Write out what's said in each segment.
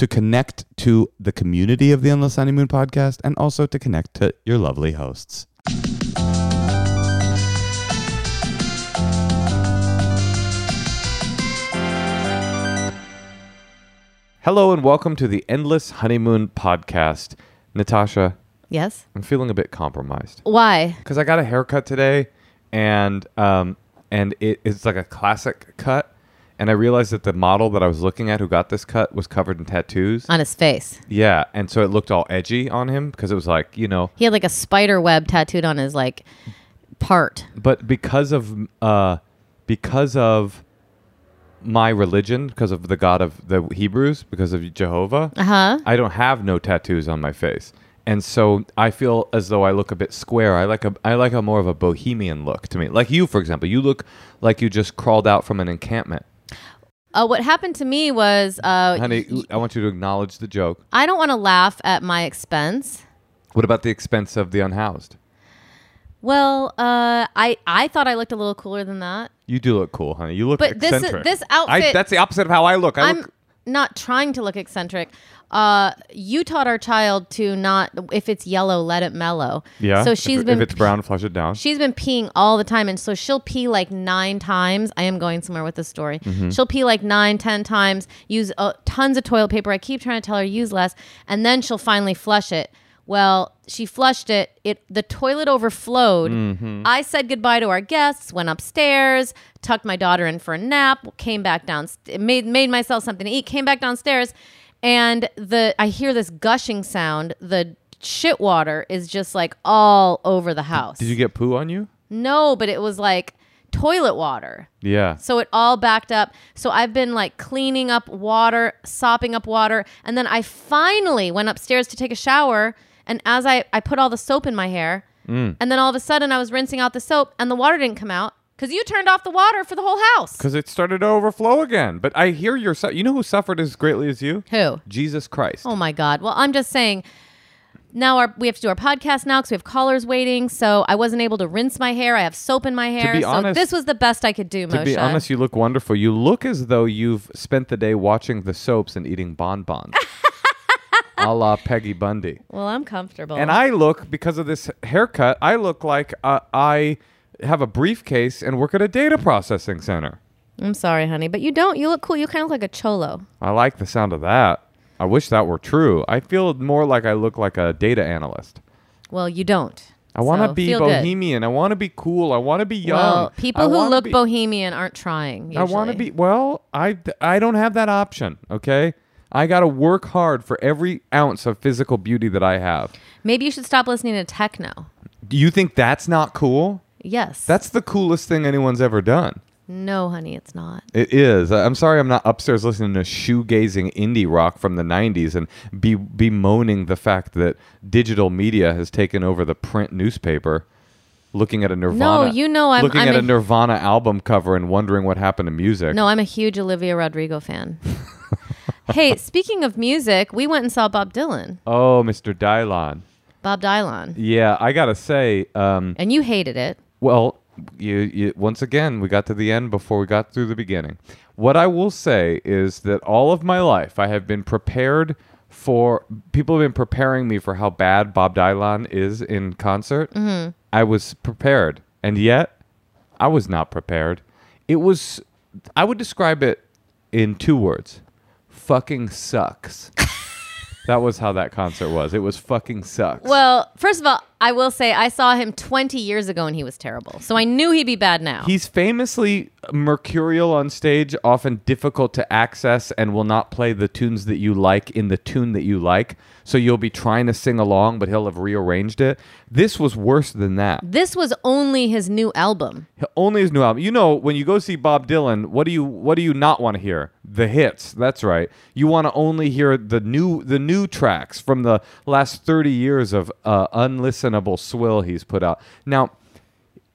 To connect to the community of the Endless Honeymoon podcast and also to connect to your lovely hosts. Hello and welcome to the Endless Honeymoon podcast. Natasha, Yes. I'm feeling a bit compromised Why? because I got a haircut today, and um, and it, it's like a classic cut. And I realized that the model that I was looking at who got this cut was covered in tattoos. On his face. Yeah, and so it looked all edgy on him because it was like you know, He had like a spider web tattooed on his like part. but because of uh, because of my religion, because of the God of the Hebrews, because of Jehovah, Uh huh. I don't have no tattoos on my face. And so I feel as though I look a bit square. I like a I like a more of a bohemian look to me. Like you, for example, you look like you just crawled out from an encampment. Uh, what happened to me was, uh, Honey, I want you to acknowledge the joke. I don't want to laugh at my expense. What about the expense of the unhoused? Well, uh, I I thought I looked a little cooler than that. You do look cool, honey. You look But this eccentric. this I, outfit- that's the opposite of how I look. I I'm look not trying to look eccentric. Uh, you taught our child to not if it's yellow, let it mellow. yeah. So she's if, been if it's brown, flush it down. She's been peeing all the time, and so she'll pee like nine times. I am going somewhere with this story. Mm-hmm. She'll pee like nine, ten times. Use uh, tons of toilet paper. I keep trying to tell her use less, and then she'll finally flush it. Well, she flushed it. It the toilet overflowed. Mm-hmm. I said goodbye to our guests, went upstairs, tucked my daughter in for a nap, came back down, made made myself something to eat, came back downstairs, and the I hear this gushing sound. The shit water is just like all over the house. Did you get poo on you? No, but it was like toilet water. Yeah. So it all backed up. So I've been like cleaning up water, sopping up water. And then I finally went upstairs to take a shower. And as I, I put all the soap in my hair, Mm. and then all of a sudden I was rinsing out the soap and the water didn't come out because you turned off the water for the whole house. Because it started to overflow again. But I hear your. Su- you know who suffered as greatly as you? Who? Jesus Christ. Oh my God. Well, I'm just saying. Now our, we have to do our podcast now because we have callers waiting. So I wasn't able to rinse my hair. I have soap in my hair. be so honest- this was the best I could do, To Moshe. be honest, you look wonderful. You look as though you've spent the day watching the soaps and eating bonbons. a la Peggy Bundy. well, I'm comfortable. And I look, because of this haircut, I look like uh, I have a briefcase and work at a data processing center. I'm sorry, honey, but you don't. You look cool. You kind of look like a cholo. I like the sound of that. I wish that were true. I feel more like I look like a data analyst. Well, you don't. I want to So, be feel good. bohemian. I want to be cool. I want to be young. Well, people I who look be- bohemian aren't trying. I want to be well. I I don't have that option. Okay, I got to work hard for every ounce of physical beauty that I have. Maybe you should stop listening to techno. Do you think that's not cool? Yes. That's the coolest thing anyone's ever done. No, honey, it's not. It is. I'm sorry I'm not upstairs listening to shoegazing indie rock from the 90s and be bemoaning the fact that digital media has taken over the print newspaper. Looking at a Nirvana, no, you know I'm- looking I'm at a, a- Nirvana album cover and wondering what happened to music. No, I'm a huge Olivia Rodrigo fan. hey, speaking of music, we went and saw Bob Dylan, Oh, Mr. Dylan. Bob Dylan, Yeah, I gotta say, um, and you hated it. Well, you, you once again we got to the end before we got through the beginning. What I will say is that all of my life I have been prepared for people have been preparing me for how bad Bob Dylan is in concert. Mm-hmm. I was prepared, and yet I was not prepared. It was I would describe it in two words: fucking sucks. that was how that concert was. It was fucking sucks. Well, first of all, I will say I saw him 20 years ago and he was terrible. So I knew he'd be bad now. He's famously mercurial on stage, often difficult to access, and will not play the tunes that you like in the tune that you like. So you'll be trying to sing along, but he'll have rearranged it. This was worse than that. this was only his new album. Only his new album. You know, when you go see Bob Dylan, what do you what do you not want to hear? The hits. That's right. You want to only hear the new the new tracks from the last thirty years of uh, swill he's put out. Now,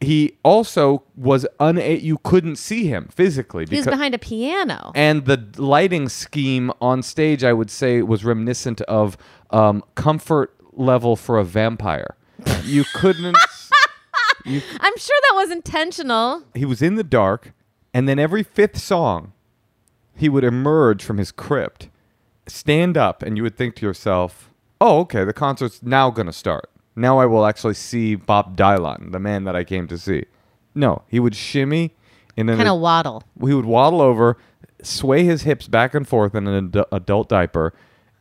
he also was una- You couldn't see him physically He was behind a piano. and the lighting scheme on stage, I would say, was reminiscent of um, comfort level for a vampire. You couldn't. you I'm sure that was intentional. he was in the dark, and then every fifth song, he would emerge from his crypt, stand up, and you would think to yourself, "Oh, okay, the concert's now gonna start. Now I will actually see Bob Dylan, the man that I came to see." No, he would shimmy and then Kind of waddle. he would waddle over, sway his hips back and forth in an ad- adult diaper,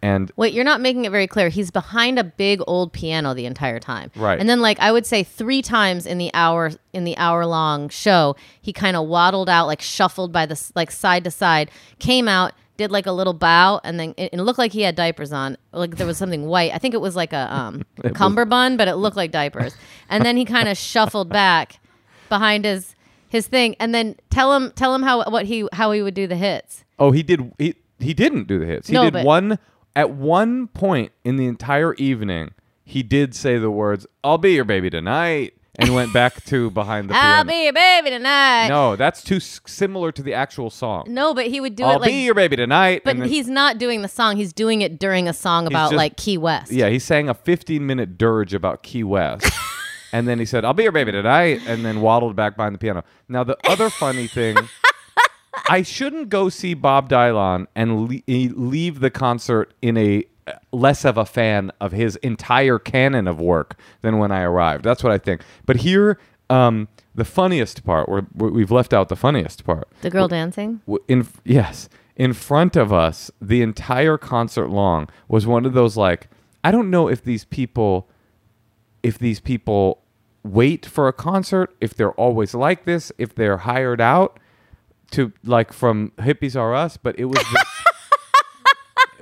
and Wait, you're not making it very clear. He's behind a big old piano the entire time. Right. And then like I would say 3 times in the hour in the hour long show, he kind of waddled out like shuffled by the like side to side, came out, did like a little bow and then it, it looked like he had diapers on. Like there was something white. I think it was like a um cummerbund, but it looked like diapers. And then he kind of shuffled back behind his his thing and then tell him tell him how what he how he would do the hits. oh, he did he he didn't do the hits. He No, did one at one point in the entire evening. He did say the words "I'll be your baby tonight" and went back to behind the I'll piano. be your baby tonight. no, that's too s- similar to the actual song. No, but he would do I'll it like. be your baby tonight. but and then- he's not doing the song. He's doing it during a song about just- like Key West. yeah, he sang a 15 minute dirge about Key West. and then he said, I'll be your baby tonight. And then waddled back behind the piano. Now, the other funny thing, I shouldn't go see Bob Dylan and le- e- leave the concert in a less of a fan of his entire canon of work than when I arrived. That's what I think. But here, um, the funniest part, we're, we've left out the funniest part. The girl dancing. W- in yes in front of us the entire concert long was one of those like i don't know if these people if these people wait for a concert if they're always like this if they're hired out to like from hippies are us but it was this,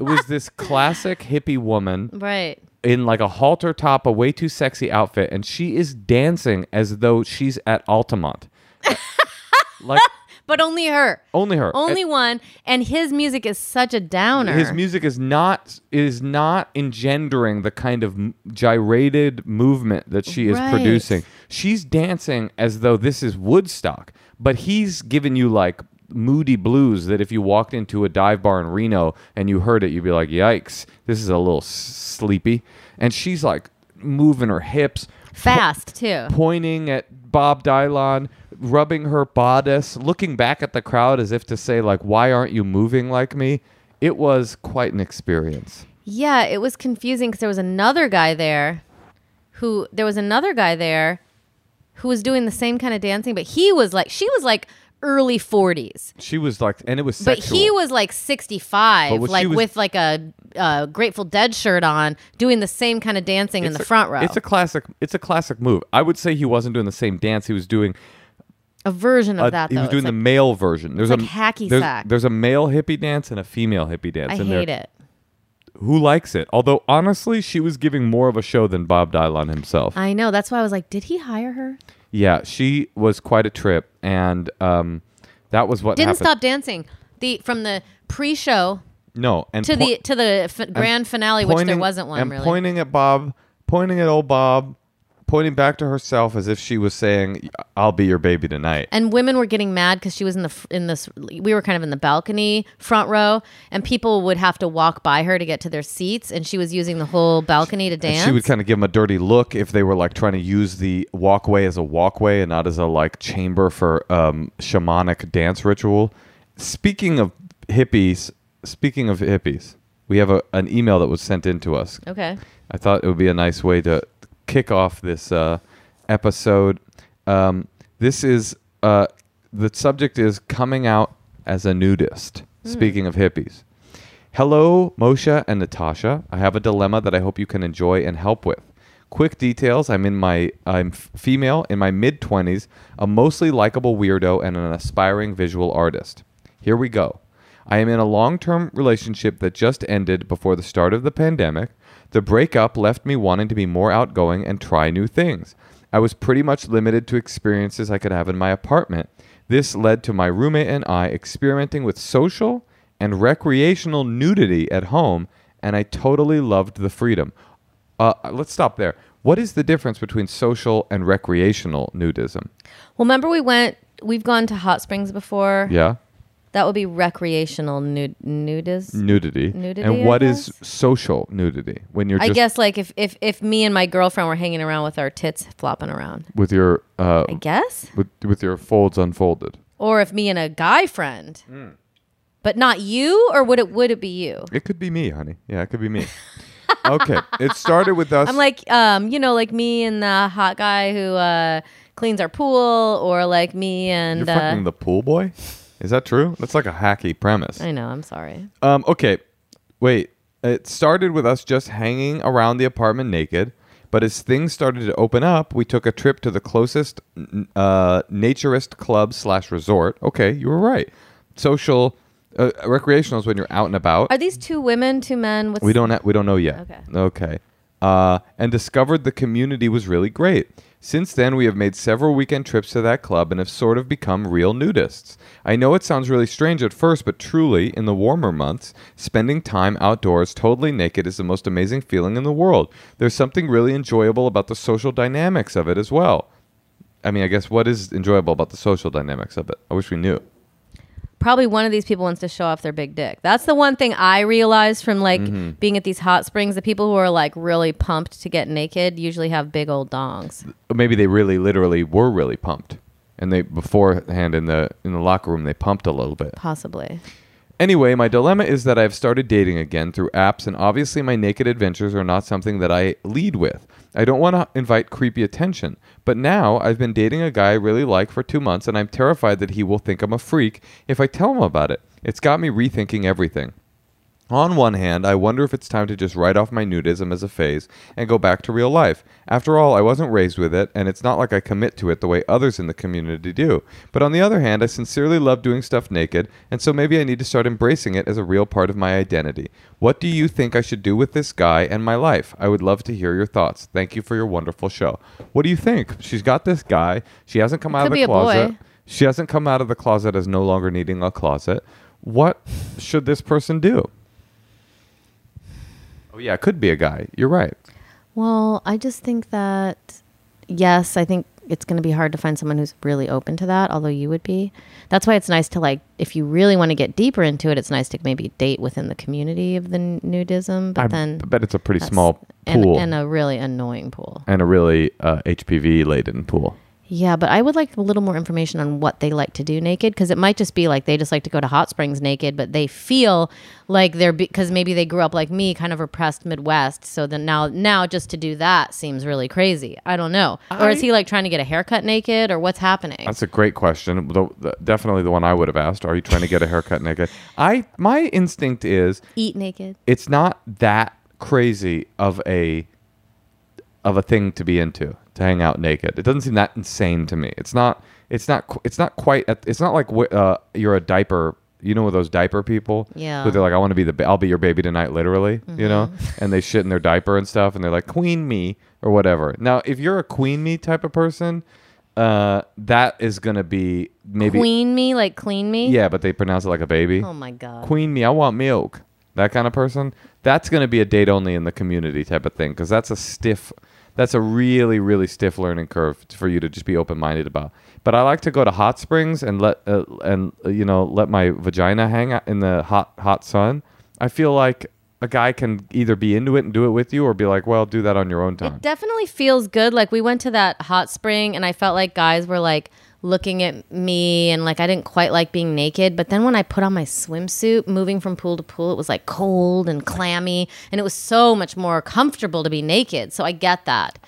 it was this classic hippie woman Right. in like a halter top a way too sexy outfit and she is dancing as though she's at altamont like But only her. only her Only one. And his music is such a downer. his music is not is not engendering the kind of gyrated movement that she is Right. producing. She's dancing as though this is Woodstock, but he's giving you like moody blues that if you walked into a dive bar in Reno and you heard it, you'd be like, "Yikes, this is a little sleepy." And she's like moving her hips, Fast too. pointing at Bob Dylan, rubbing her bodice, looking back at the crowd as if to say, like, why aren't you moving like me? It was quite an experience. Yeah, it was confusing because there was another guy there who there was another guy there who was doing the same kind of dancing, but he was like she was like early 40s. She was like, and it was But he was like 65, But what she like was- with like a, uh Grateful Dead shirt on, doing the same kind of dancing in the front row. It's a classic. It's a classic move. I would say he wasn't doing the same dance. He was doing. a version of that he though. was doing It's the like- male version. There's like a hacky there's, sack. There's a male hippie dance and a female hippie dance. I and hate they're- it. Who likes it? Although honestly, she was giving more of a show than Bob Dylan himself. I know. That's why I was like, did he hire her? Yeah, she was quite a trip, and um, That was what Didn't happened. stop dancing. The from the pre-show No, and to po- the to the f- grand finale, which there wasn't one and really. pointing at Bob, pointing at old Bob, pointing back to herself as if she was saying, "I'll be your baby tonight." and women were getting mad because she was in the in this. We were kind of in the balcony front row, and people would have to walk by her to get to their seats, and she was using the whole balcony to And dance. she would kind of give them a dirty look if they were like trying to use the walkway as a walkway and not as a like chamber for um, shamanic dance ritual. Speaking of hippies, speaking of hippies, we have a, an email that was sent in to us. okay. I thought it would be a nice way to kick off this uh, episode. Um, this is uh, the subject is coming out as a nudist. Speaking of hippies, hello, Moshe and Natasha. I have a dilemma that I hope you can enjoy and help with. Quick details: I'm in my I'm f- female in my mid twenties, a mostly likable weirdo, and an aspiring visual artist. Here we go. I am in a long term relationship that just ended before the start of the pandemic. The breakup left me wanting to be more outgoing and try new things. I was pretty much limited to experiences I could have in my apartment. This led to my roommate and I experimenting with social and recreational nudity at home, and I totally loved the freedom. Uh, let's stop there. What is the difference between social and recreational nudism? Well, remember we went. We've gone to hot springs before. Yeah, That would be recreational nud- nudism. nudity. Nudity, and I what is guess? social nudity? When you're I just guess like if, if if me and my girlfriend were hanging around with our tits flopping around. with your uh, I guess. with with your folds unfolded. Or if me and a guy friend. Hmm. But not you, or would it would it be you? It could be me, honey. Yeah, it could be me. okay, it started with us. I'm like, um, you know, like me and the hot guy who uh, cleans our pool, or like me and you're uh, fucking the pool boy. Is that true? That's like a hacky premise. I know. I'm sorry. Um, okay, wait. It started with us just hanging around the apartment naked, but as things started to open up, we took a trip to the closest uh, naturist club slash resort. Okay, you were right. Social, uh, recreational is when you're out and about. Are these two women, two men? What's We don't ha- we don't know yet. Okay. Okay. Uh, and discovered the community was really great. Since then, we have made several weekend trips to that club and have sort of become real nudists. I know it sounds really strange at first, but truly, in the warmer months, spending time outdoors totally naked is the most amazing feeling in the world. There's something really enjoyable about the social dynamics of it as well. I mean, I guess what is enjoyable about the social dynamics of it? I wish we knew. Probably one of these people wants to show off their big dick. That's the one thing I realized from like Mm-hmm. being at these hot springs. The people who are like really pumped to get naked usually have big old dongs. maybe they really literally were really pumped and they beforehand in the in the locker room they pumped a little bit Possibly. anyway my dilemma is that i've started dating again through apps and obviously my naked adventures are not something that i lead with i don't want to invite creepy attention but now i've been dating a guy i really like for two months and i'm terrified that he will think i'm a freak if i tell him about it. It's got me rethinking everything on one hand, I wonder if it's time to just write off my nudism as a phase and go back to real life. After all, I wasn't raised with it, and it's not like I commit to it the way others in the community do. But on the other hand, I sincerely love doing stuff naked, and so maybe I need to start embracing it as a real part of my identity. What do you think I should do with this guy and my life? I would love to hear your thoughts. Thank you for your wonderful show. What do you think? She's got this guy. She hasn't come out could of the a closet. boy. She hasn't come out of the closet as no longer needing a closet. What should this person do? Oh yeah, it could be a guy. You're right. Well, I just think that yes, I think it's going to be hard to find someone who's really open to that, although you would be. That's why it's nice to like if you really want to get deeper into it, it's nice to maybe date within the community of the n- nudism, but I then bet it's a pretty small and, pool and a really annoying pool. and a really uh, HPV laden pool. Yeah, but I would like a little more information on what they like to do naked because it might just be like they just like to go to hot springs naked, but they feel like they're because maybe they grew up like me, kind of repressed Midwest. So then now, now just to do that seems really crazy. I don't know. or is he like trying to get a haircut naked, or what's happening? That's a great question. The, the, definitely the one I would have asked. Are you trying to get a haircut naked? I my instinct is Eat naked. it's not that crazy of a of a thing to be into to hang out naked. It doesn't seem that insane to me. It's not. It's not. It's not quite. At, it's not like uh, you're a diaper. You know those diaper people? Yeah. Who they're like, I want to be the. ba- I'll be your baby tonight, literally. You know, Mm-hmm. and they shit in their diaper and stuff, and they're like, queen me or whatever. Now, if you're a queen me type of person, uh, that is gonna be maybe Queen me, like clean me. yeah, but they pronounce it like a baby. Oh my god. Queen me, I want milk. That kind of person. That's gonna be a date only in the community type of thing because that's a stiff. That's a really really stiff learning curve for you to just be open minded about. But I like to go to hot springs and let uh, and uh, you know let my vagina hang out in the hot hot sun. I feel like a guy can either be into it and do it with you, or be like, well, do that on your own time. It definitely feels good. Like we went to that hot spring and I felt like guys were like looking at me and like I didn't quite like being naked. But then when I put on my swimsuit, moving from pool to pool, it was like cold and clammy and it was so much more comfortable to be naked. So I get that.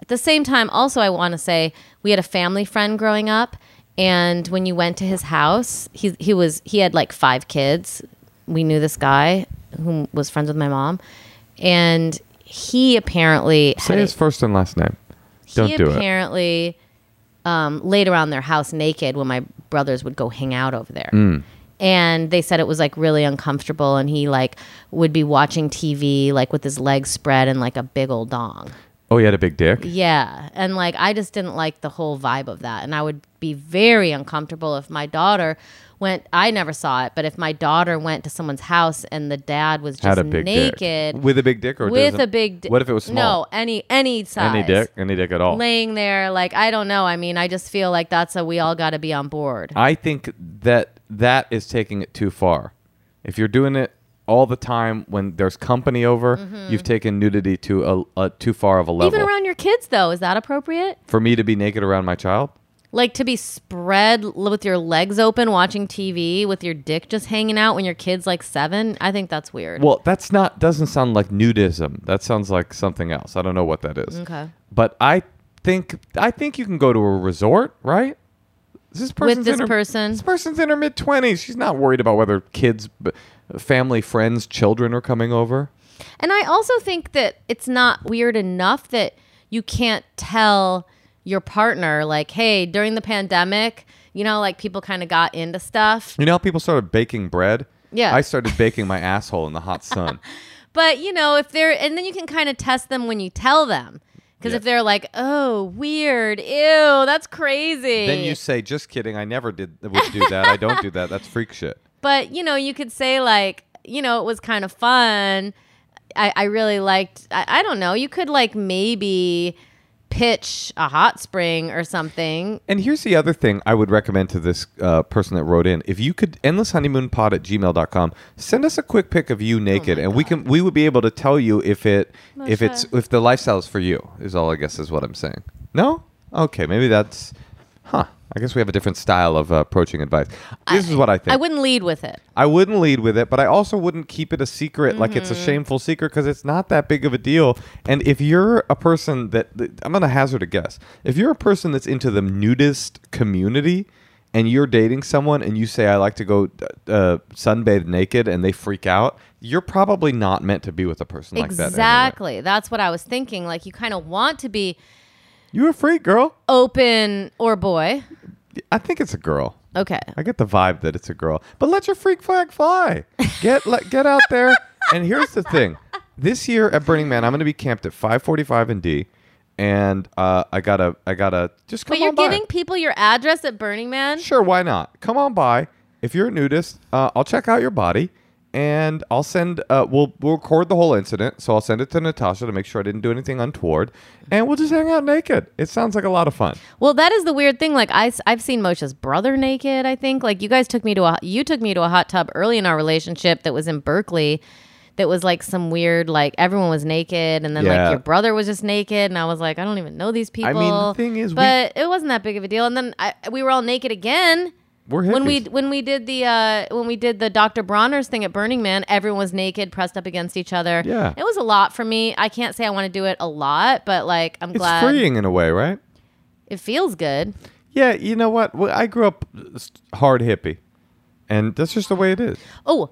At the same time, also, I want to say we had a family friend growing up. And when you went to his house, he, he was he had like five kids. We knew this guy who was friends with my mom, and he apparently Say had a- his first and last name. Don't do it. apparently um, laid around their house naked when my brothers would go hang out over there. Mm. And they said it was like really uncomfortable, and he like would be watching TV like with his legs spread and like a big old dong. Oh, he had a big dick. Yeah, and like I just didn't like the whole vibe of that, and I would be very uncomfortable if my daughter went. I never saw it, but if my daughter went to someone's house and the dad was just Had a big naked dick with a big dick, or with a big. di- What if it was small? No, any any size. any dick, any dick at all. laying there like i don't know i mean i just feel like that's a we all got to be on board I think that that is taking it too far. If you're doing it all the time when there's company over, you've taken nudity to a, a too far of a level. Mm-hmm. even around your kids though is that appropriate For me to be naked around my child, like to be spread with your legs open watching tv with your dick just hanging out when your kid's like seven i think that's weird well, that's not doesn't sound like nudism. That sounds like something else. I don't know what that is. okay But I think I think you can go to a resort, right? This person's this in her- person? This person's in her mid twenties. She's not worried about whether kids, family, friends, children are coming over. and i also think that it's not weird enough that you can't tell your partner like hey during the pandemic you know like people kind of got into stuff You know how people started baking bread? Yeah. I started baking my asshole in the hot sun. But you know, if they're and then you can kind of test them when you tell them. Because Yeah. if they're like, "Oh, weird, ew, that's crazy," then you say, "Just kidding. I never did would do that. I don't do that. That's freak shit." but you know, you could say like, you know, it was kind of fun. I, I really liked. I, I don't know. You could like maybe pitch a hot spring or something. And here's the other thing I would recommend to this uh, person that wrote in. If you could endlesshoneymoonpod at gmail.com, send us a quick pic of you naked and we can we would be able to tell you if it if it's if the lifestyle is for you, is all I guess is what I'm saying. No? Okay, maybe that's huh. I guess we have a different style of uh, approaching advice. This is what I think. I wouldn't lead with it. I wouldn't lead with it, but I also wouldn't keep it a secret, like it's a Mm-hmm. shameful secret, because it's not that big of a deal. And if you're a person that, that- I'm going to hazard a guess, if you're a person that's into the nudist community and you're dating someone and you say, I like to go uh, sunbathe naked and they freak out, you're probably not meant to be with a person like that. anyway. exactly. That's what I was thinking. Like you kind of want to be You a freak, girl. open or boy. I think it's a girl. Okay. I get the vibe that it's a girl, but let your freak flag fly. Get let, get out there. And here's the thing: this year at Burning Man, I'm going to be camped at 5:45 in D, and uh, I gotta I gotta just come But you're by. giving people your address at Burning Man? Sure, why not? Come on by. If you're a nudist, uh, I'll check out your body, and I'll send. Uh, we'll we'll record the whole incident, so I'll send it to Natasha to make sure I didn't do anything untoward, and we'll just hang out naked. It sounds like a lot of fun. Well, that is the weird thing. Like I, I've seen Moshe's brother naked. I think like you guys took me to a you took me to a hot tub early in our relationship that was in Berkeley. That was like some weird like everyone was naked and then Yeah. like your brother was just naked and I was like I don't even know these people. I mean, the thing is, we- but it wasn't that big of a deal. And then I, we were all naked again. We're when we when we did the uh, when we did the Dr. Bronner's thing at Burning Man, everyone was naked, pressed up against each other. Yeah. it was a lot for me. I can't say I want to do it a lot, but like I'm It's glad freeing in a way, right? it feels good. Yeah, you know what? Well, I grew up s- hard hippie, and that's just the way it is. Oh,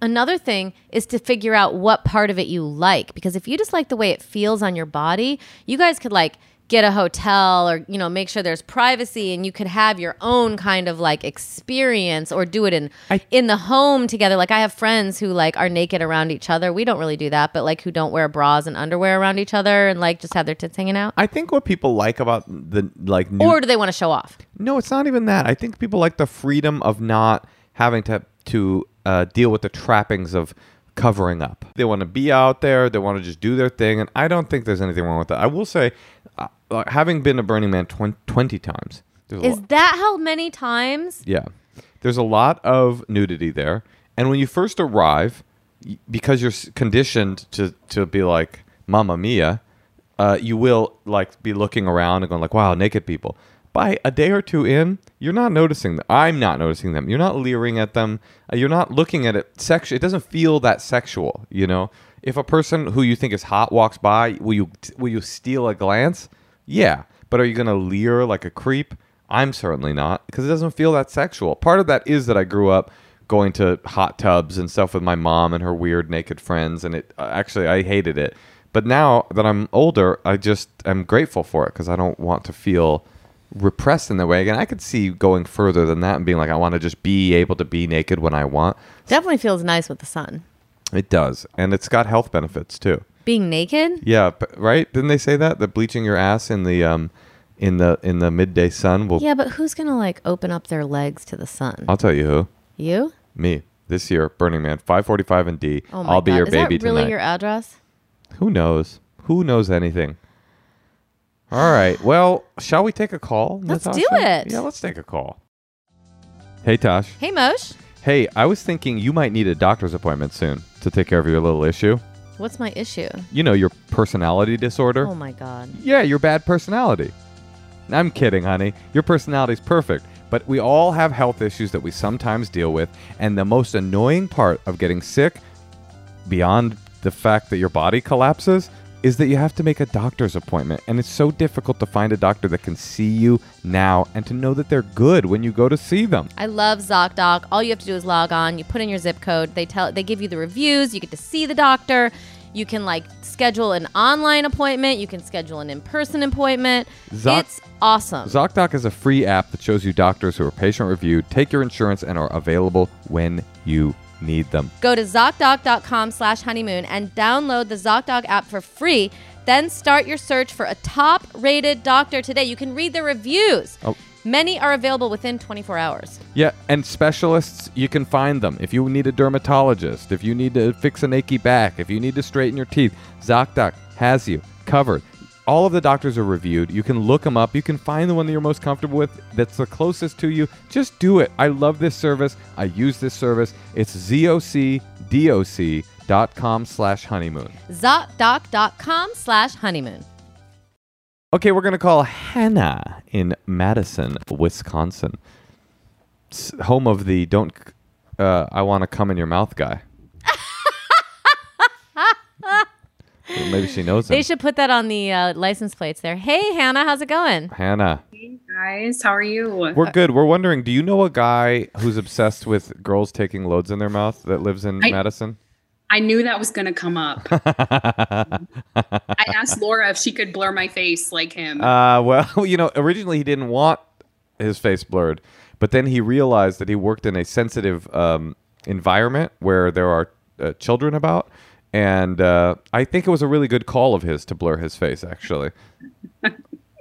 another thing is to figure out what part of it you like because if you just like the way it feels on your body, you guys could like get a hotel or you know make sure there's privacy and you could have your own kind of like experience or do it in I- in the home together like i have friends who like are naked around each other we don't really do that but like who don't wear bras and underwear around each other and like just have their tits hanging out I think what people like about the like new or do they want to show off No, it's not even that. I think people like the freedom of not having to to uh, deal with the trappings of covering up. They want to be out there. They want to just do their thing, and I don't think there's anything wrong with that. I will say, uh, having been a Burning Man 20, 20 times, is lot, that how many times yeah, there's a lot of nudity there, and when you first arrive, y- because you're conditioned to to be like Mamma Mia, uh, you will like be looking around and going like, "Wow, naked people." By a day or two in, you're not noticing them. I'm not noticing them. You're not leering at them. Uh, you're not looking at it sexual. It doesn't feel that sexual. You know, if a person who you think is hot walks by, will you will you steal a glance? Yeah, but are you gonna leer like a creep? I'm certainly not because it doesn't feel that sexual. Part of that is that I grew up going to hot tubs and stuff with my mom and her weird naked friends, and it uh, actually I hated it. But now that I'm older, I just am grateful for it because I don't want to feel repressed in that way. Again, I could see going further than that and being like, I want to just be able to be naked when I want. definitely feels nice with the sun It does, and it's got health benefits too. Being naked Yeah, p- right? Didn't they say that that bleaching your ass in the um in the in the midday sun will? yeah but who's gonna like open up their legs to the sun I'll tell you who. you Me this year, Burning Man, five forty-five and D. oh my I'll be god your is baby that really tonight. your address Who knows? Who knows anything? All right. Well, shall we take a call? Let's Natasha? do it. Yeah, let's take a call. Hey, Tosh. hey mosh Hey, I was thinking you might need a doctor's appointment soon to take care of your little issue. What's my issue You know, your personality disorder. oh my god Yeah, your bad personality. I'm kidding, honey. Your personality's perfect. But we all have health issues that we sometimes deal with. And the most annoying part of getting sick, beyond the fact that your body collapses, is that you have to make a doctor's appointment. And it's so difficult to find a doctor that can see you now and to know that they're good when you go to see them. I love ZocDoc. All you have to do is log on. You put in your zip code. They tell they give you the reviews. You get to see the doctor. You can like schedule an online appointment. You can schedule an in-person appointment. Zoc- it's awesome. ZocDoc is a free app that shows you doctors who are patient reviewed, take your insurance, and are available when you need them. Go to ZocDoc.com slash honeymoon and download the ZocDoc app for free. Then start your search for a top rated doctor today. You can read the reviews. Oh. Many are available within 24 hours. Yeah, and specialists, you can find them. If you need a dermatologist, if you need to fix an achy back, if you need to straighten your teeth, ZocDoc has you covered. All of the doctors are reviewed. You can look them up. You can find the one that you're most comfortable with that's the closest to you. Just do it. I love this service. I use this service. It's zocdoc.com slash honeymoon. ZocDoc.com slash honeymoon. Okay, we're going to call Hannah in Madison, Wisconsin. S- home of the don't uh, I want to come in your mouth guy. Well, Maybe she knows him. They should put that on the uh, license plates there. Hey, Hannah, how's it going? Hannah. guys. How are you? We're good. We're wondering, do you know a guy who's obsessed with girls taking loads in their mouth that lives in I- Madison? I knew that was going to come up. I asked Laura if she could blur my face like him. Uh, well, you know, originally he didn't want his face blurred, but then he realized that he worked in a sensitive um, environment where there are uh, children about, and uh, I think it was a really good call of his to blur his face, actually.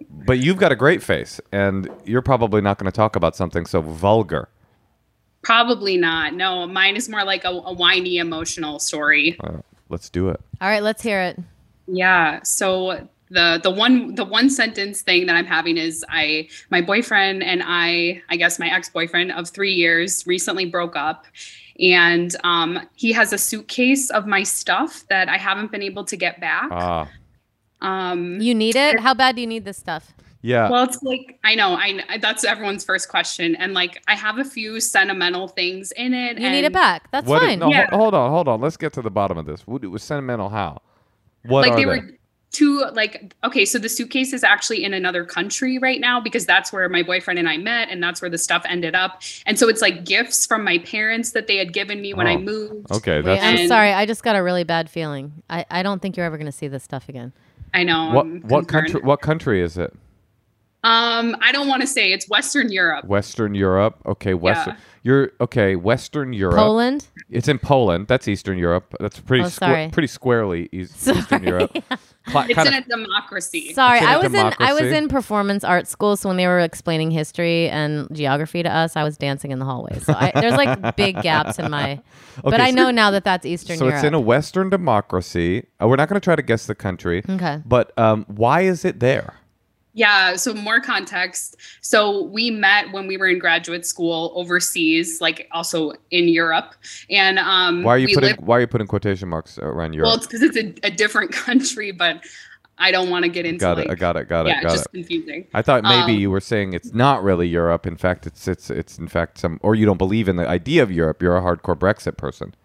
but you've got a great face, and you're probably not going to talk about something so vulgar. Probably not. No, mine is more like a, a whiny, emotional story. Uh, let's do it. All right, let's hear it. Yeah. So the the one the one sentence thing that I'm having is I my boyfriend and I I guess my ex boyfriend of three years recently broke up, and um, he has a suitcase of my stuff that I haven't been able to get back. Ah, Um, You need it? How bad do you need this stuff? Yeah. Well, it's like I know, I I- that's everyone's first question, and like I have a few sentimental things in it. You need it back. That's what? fine. no, Yeah. ho- hold on, hold on. Let's get to the bottom of this. What, it was sentimental. How? What Like are they they? were two like okay, so the suitcase is actually in another country right now because that's where my boyfriend and I met, and that's where the stuff ended up. And so it's like gifts from my parents that they had given me when Oh, I moved. Okay, Wait, that's I'm sorry. I just got a really bad feeling. I, I don't think you're ever going to see this stuff again. I know. What what country? What country is it? Um, I don't want to say it's Western Europe. Western Europe. Okay, Western. You're okay. Western Europe. Poland. It's in Poland. That's Eastern Europe. That's pretty Oh, squ- sorry. pretty squarely East, Sorry. Eastern Europe. Cla- It's kinda- in a democracy. Sorry, It's in a I was in I was in performance art school, so when they were explaining history and geography to us, I was dancing in the hallways. So I, there's like big gaps in my. but Okay, I know now that that's Eastern so Europe. it's in a Western democracy. Uh, we're not going to try to guess the country. Okay. But um, why is it there? Yeah, so more context. So we met when we were in graduate school overseas, like also in Europe. And um Why are you putting lived- Why are you putting quotation marks around Europe? well, it's because it's a, a different country, but I don't want to get into got like it. I got it. Got it. yeah, got just it. confusing. I thought maybe Um, you were saying it's not really Europe. In fact, it's it's it's in fact some, or you don't believe in the idea of Europe. You're a hardcore Brexit person.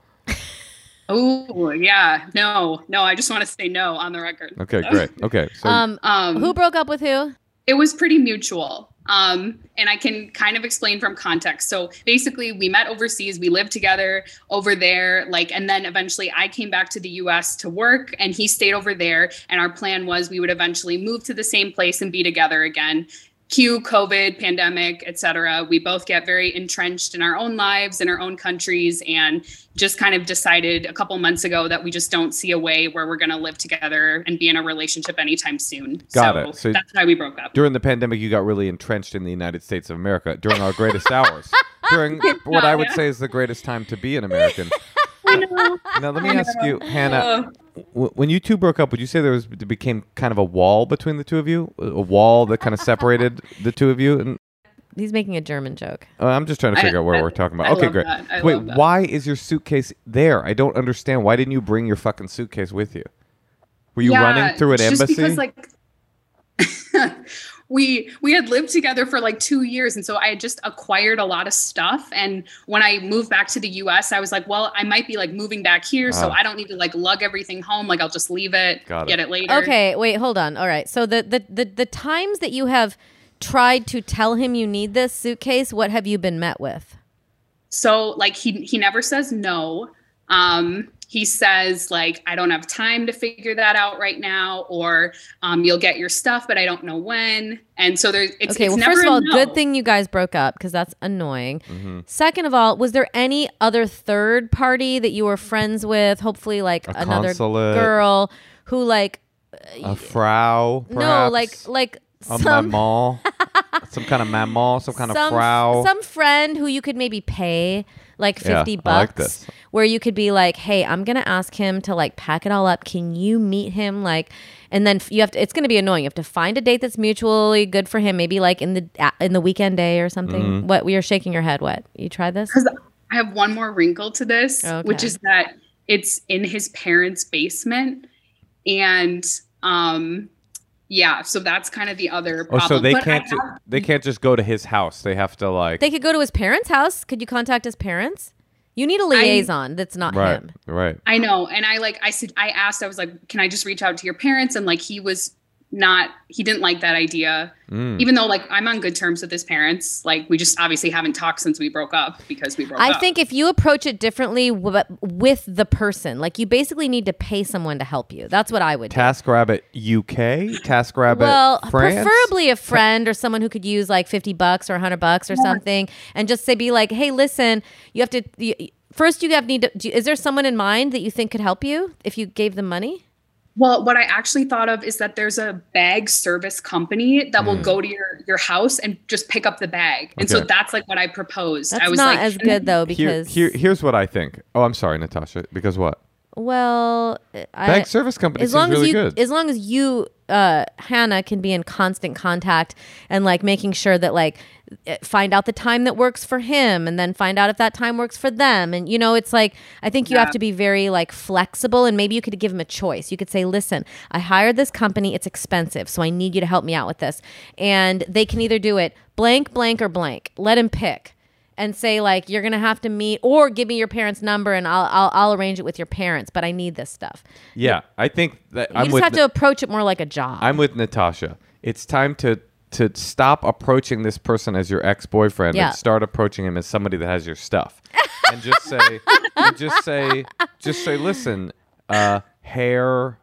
Oh yeah, no, no. I just want to say no on the record. Okay, So, great. Okay, so um, Um, who broke up with who? it was pretty mutual. Um, and I can kind of explain from context. So basically, we met overseas, we lived together over there, like, and then eventually I came back to the US to work and he stayed over there. And our plan was we would eventually move to the same place and be together again. Cue COVID, pandemic, etc. We both get very entrenched in our own lives, in our own countries, and just kind of decided a couple months ago that we just don't see a way where we're going to live together and be in a relationship anytime soon. Got so it. So- that's why we broke up. during the pandemic, you got really entrenched in the United States of America during our greatest hours. During what I would say is the greatest time to be an American. I know. Now, let me ask you. Hannah. Oh. W- When you two broke up, would you say there was it became kind of a wall between the two of you? A wall that kind of separated the two of you? And He's making a German joke. uh, I'm just trying to I- figure out where I- we're talking about. I okay, love great. that. I Wait, love that. why is your suitcase there? I don't understand. Why didn't you bring your fucking suitcase with you? Were you yeah, running through an just embassy? because like we we had lived together for like two years and so i had just acquired a lot of stuff and when i moved back to the us i was like well i might be like moving back here so Ah. i don't need to like lug everything home like i'll just leave it Got it. get it later Okay, wait, hold on. All right. So the, the the the times that you have tried to tell him you need this suitcase, what have you been met with? so like he he never says no um he says like i don't have time to figure that out right now or um you'll get your stuff but i don't know when and so there's it's, okay, it's well, never first of a all, no. good thing you guys broke up because that's annoying. Mm-hmm. Second of all, was there any other third party that you were friends with? Hopefully, like A another consulate. girl who, like, a frau, no, like, like a some maman, some kind of maman, some kind some of frau. some friend who you could maybe pay like Yeah, 50 I like bucks this. where you could be like hey i'm gonna ask him to like pack it all up can you meet him like and then you have to it's gonna be annoying you have to find a date that's mutually good for him maybe like in the in the weekend day or something Mm-hmm. what you're shaking your head what you tried this because I have one more wrinkle to this, Okay. which is that it's in his parents' basement, and um, yeah, so that's kind of the other oh, so they But can't have- they can't just go to his house. They have to like they could go to his parents house could you contact his parents you need a liaison that's not right, him right. I know, and I like I said I asked I was like, can I just reach out to your parents? And like he was not he didn't like that idea, Mm. even though like I'm on good terms with his parents. Like we just obviously haven't talked since we broke up because we broke I up. I think if you approach it differently w- with the person, like you basically need to pay someone to help you. That's what I would do. TaskRabbit UK, TaskRabbit Well, France. preferably a friend or someone who could use like 50 bucks or 100 bucks or something and just say be like, "Hey, listen, you have to you, first you have need to do, is there someone in mind that you think could help you if you gave them money?" Well, what I actually thought of is that there's a bag service company that Mm. will go to your your house and just pick up the bag. And so that's like what I proposed. That's I was not like, as good though Here, because here, here's what I think. Oh, I'm sorry, Natasha. Because what? Well, I, Bank service company as seems long as really you good. as long as you uh hannah can be in constant contact and like making sure that like eh, find out the time that works for him and then find out if that time works for them. And you know it's like i think you have to be very like flexible and maybe you could give him a choice. You could say listen i hired this company. It's expensive so i need you to help me out with this. And they can either do it blank blank or blank. Let him pick and say like you're gonna have to meet or give me your parents number and I'll, I'll I'll arrange it with your parents but I need this stuff yeah, I think that you I'm just have to approach it more like a job. I'm with Natasha. It's time to to stop approaching this person as your ex boyfriend Yeah. and start approaching him as somebody that has your stuff, and just say, and just say, just say, listen, uh, hair,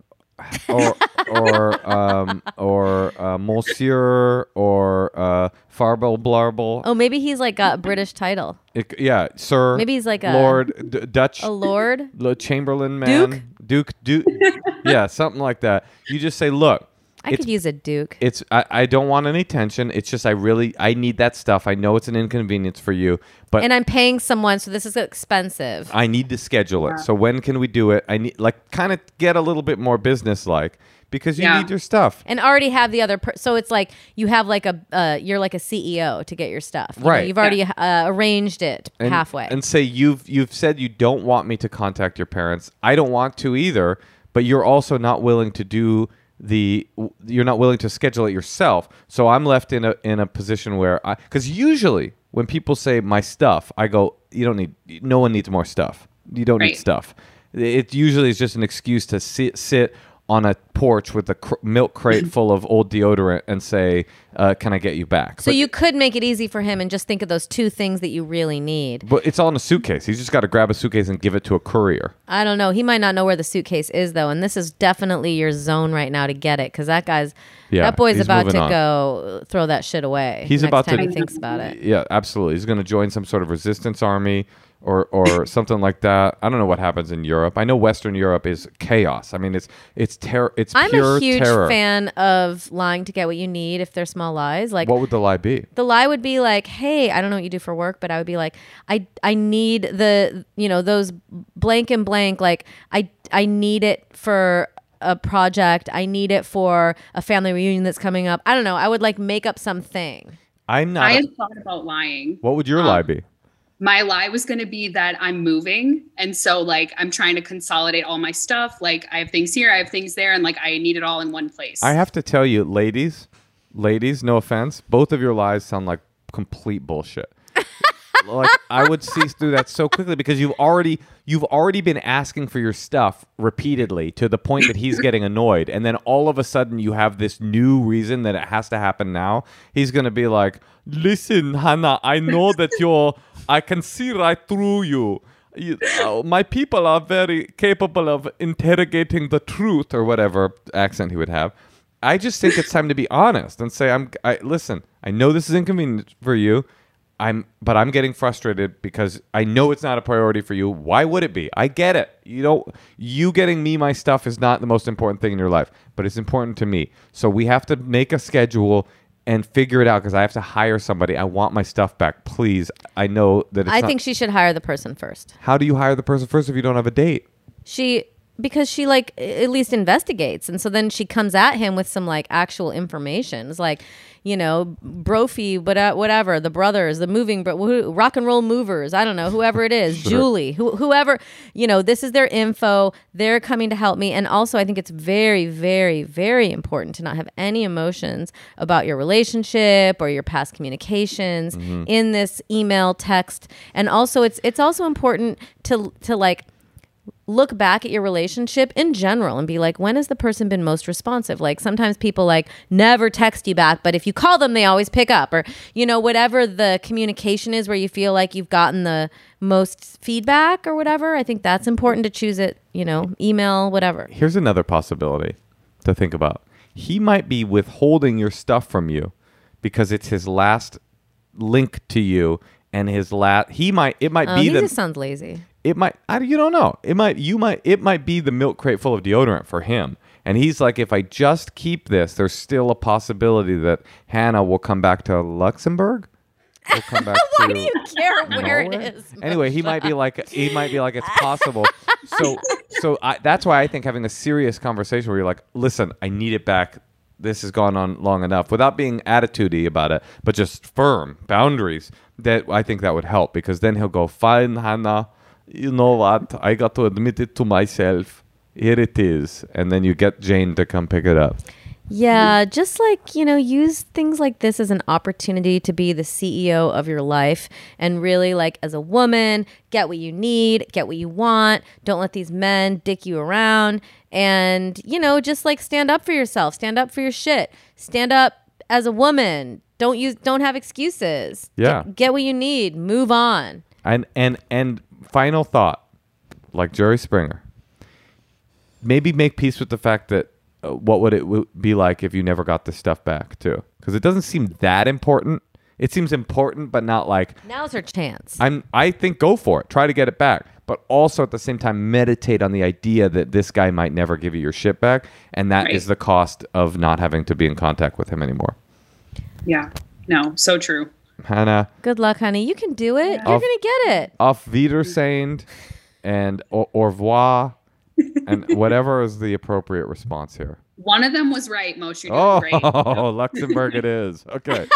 or or um, or uh, Monsieur or uh, Farble Blarble. Oh, maybe he's like got a British title. It- yeah, Sir. Maybe he's like a- Lord D- Dutch A lord. L- Chamberlain man. Duke. Duke. Duke. yeah, something like that. You just say, look. I it's could use a duke. it's I, I don't want any tension. It's just I really I need that stuff. I know it's an inconvenience for you, but And I'm paying someone, so this is expensive. I need to schedule it. So when can we do it? I need like kind of get a little bit more business like because you Yeah. need your stuff. and already have the other per- so it's like you have like a uh, you're like a CEO to get your stuff You know, Right. you've already uh, arranged it And, halfway and say you've you've said you don't want me to contact your parents. I don't want to either, but you're also not willing to do the you're not willing to schedule it yourself. So I'm left in a in a position where I cuz usually when people say my stuff, I go you don't need no one needs more stuff. You don't need Right. stuff. It usually is just an excuse to sit sit on a porch with a cr- milk crate full of old deodorant and say, uh, "Can I get you back?" so But- you could make it easy for him and just think of those two things that you really need but it's all in a suitcase. He's just got to grab a suitcase and give it to a courier. i don't know he might not know where the suitcase is though and this is definitely your zone right now to get it because that guy's Yeah, that boy's about to on. go throw that shit away He's next about time to- he thinks about it Yeah, absolutely. He's going to join some sort of resistance army or or something like that. I don't know what happens in Europe. I know Western Europe is chaos. I mean, it's it's terror. It's i'm pure a huge terror. fan of lying to get what you need if they're small lies like What would the lie be? the lie would be like, "Hey, I don't know what you do for work, but I would be like, I I need the you know those blank and blank. Like I I need it for a project. I need it for a family reunion that's coming up. I don't know. I would like make up something. I'm not. I a- had thought about lying. what would your um, lie be? My lie was going to be that I'm moving. And so, like, I'm trying to consolidate all my stuff. Like, I have things here, I have things there, and like, I need it all in one place. I have to tell you, ladies, ladies, no offense, both of your lies sound like complete bullshit. Like I would see through that so quickly because you've already you've already been asking for your stuff repeatedly to the point that he's getting annoyed and then all of a sudden you have this new reason that it has to happen now. He's to be like, "Listen, Hannah, I know that you're I can see right through you." You, uh, my people are very capable of interrogating the truth or whatever accent he would have. I just think it's time to be honest and say, "I'm. I listen. I know this is inconvenient for you. I'm, but I'm getting frustrated because I know it's not a priority for you. Why would it be? I get it. You know, you getting me my stuff is not the most important thing in your life, but it's important to me. So we have to make a schedule." And figure it out because I have to hire somebody. I want my stuff back, please. I know that it's I not- think she should hire the person first. How do you hire the person first if you don't have a date? She because she like at least investigates. And so then she comes at him with some like actual information. It's like you know brophy but uh, whatever the brothers the moving bro- who, rock and roll movers i don't know whoever it is julie who, whoever you know this is their info they're coming to help me. And also i think it's very very very important to not have any emotions about your relationship or your past communications mm-hmm. in this email text. And also it's it's also important to to like look back at your relationship in general and be like when has the person been most responsive? Like sometimes people like never text you back but if you call them they always pick up or you know whatever the communication is where you feel like you've gotten the most feedback or whatever i think that's important to choose it you know email whatever. Here's another possibility to think about. He might be withholding your stuff from you because it's his last link to you and his last he might it might oh, be he the just sounds lazy it might I, you don't know it might you might it might be the milk crate full of deodorant for him and he's like if i just keep this there's still a possibility that hannah will come back to luxembourg will come back why to do you care where it Norway? Anyway, he might be like he might be like it's possible. So so I, that's why I think having a serious conversation where you're like, listen, I need it back. This has gone on long enough without being attitudey about it, but just firm boundaries. That I think that would help because then he'll go, fine, Hannah. You know what? I got to admit it to myself. Here it is, and then you get Jane to come pick it up. Yeah, just like, you know, use things like this as an opportunity to be the CEO of your life and really, like, as a woman, get what you need, get what you want. Don't let these men dick you around. And, you know, just like stand up for yourself, stand up for your shit, stand up as a woman. Don't use, don't have excuses. Yeah. Get, get what you need, move on. And and and final thought, like Jerry Springer, maybe make peace with the fact that uh, what would it w- be like if you never got this stuff back too? Because it doesn't seem that important. It seems important, but not like Now's her chance. I'm. I think go for it. Try to get it back, but also at the same time meditate on the idea that this guy might never give you your shit back, and that is Right. the cost of not having to be in contact with him anymore. Yeah. No, so true. Hannah, Good luck, honey. You can do it. You're Auf- gonna get it. auf Wiedersehen, and au, au revoir, and whatever is the appropriate response here. One of them was right, Moshe. You're Oh, great. Luxembourg it is. Okay.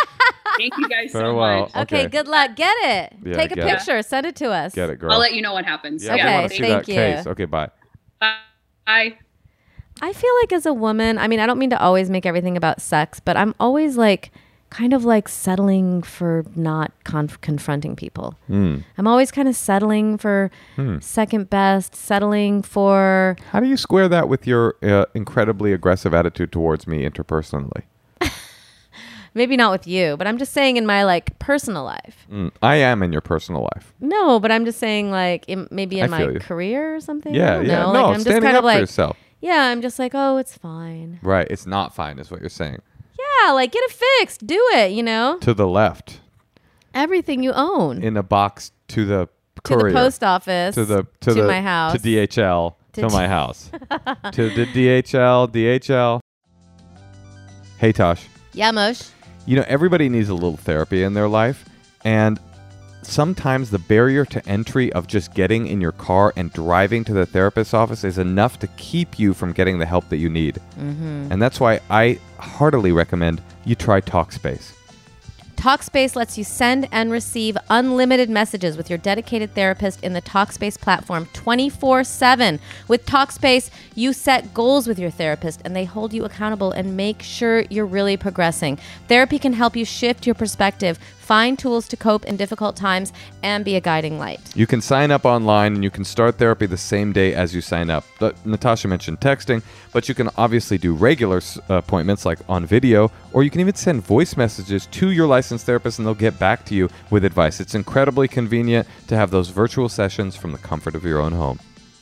Thank you guys so Farewell. much. Okay, Okay. good luck. Get it. Yeah, Take a get it. picture. Send it to us. Get it, girl. I'll let you know what happens. yeah, Okay, we want to see thank you. case. Okay, bye. Bye. I feel like as a woman, I mean, I don't mean to always make everything about sex, but I'm always like kind of like settling for not conf- confronting people. Hmm. I'm always kind of settling for second best, settling for How do you square that with your uh, incredibly aggressive attitude towards me interpersonally? maybe not with you, but I'm just saying in my like personal life. Mm, I am in your personal life. No, but I'm just saying like in, maybe in I my career or something. Yeah, yeah. know. No, like, I'm just standing kind up of like for yourself. yeah, I'm just like oh, it's fine. Right. It's not fine, is what you're saying. Yeah, like get it fixed, do it. You know, To the left, everything you own in a box to the courier. to the post office to the to, the my house to DHL To to, my house to the DHL DHL. Hey Tosh, Yeah, Mosh. you know everybody needs a little therapy in their life, and sometimes the barrier to entry of just getting in your car and driving to the therapist's office is enough to keep you from getting the help that you need. Mm-hmm. And that's why I heartily recommend you try Talkspace. Talkspace lets you send and receive unlimited messages with your dedicated therapist in the Talkspace platform 24 7. With Talkspace, you set goals with your therapist and they hold you accountable and make sure you're really progressing. Therapy can help you shift your perspective, find tools to cope in difficult times, and be a guiding light. You can sign up online and you can start therapy the same day as you sign up. But Natasha mentioned texting, but you can obviously do regular uh, appointments like on video, or you can even send voice messages to your licensed therapist and they'll get back to you with advice. It's incredibly convenient to have those virtual sessions from the comfort of your own home.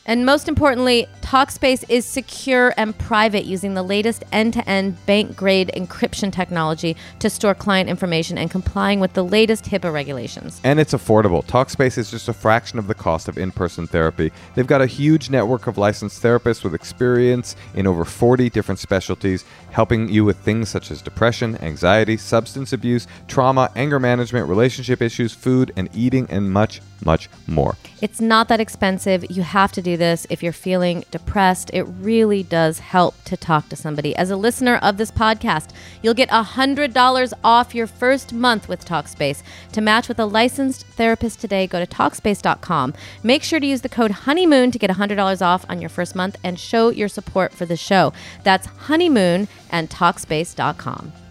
And most importantly, Talkspace is secure and private using the latest end to end bank grade encryption technology to store client information and complying with the latest HIPAA regulations. And it's affordable. Talkspace is just a fraction of the cost of in person therapy. They've got a huge network of licensed therapists with experience in over 40 different specialties, helping you with things such as depression, anxiety, substance abuse, trauma, anger management, relationship issues, food and eating, and much, much more. It's not that expensive. You have to do this if you're feeling depressed. It really does help to talk to somebody. As a listener of this podcast, you'll get $100 off your first month with Talkspace. To match with a licensed therapist today, go to Talkspace.com. Make sure to use the code HONEYMOON to get $100 off on your first month and show your support for the show. That's Honeymoon and Talkspace.com.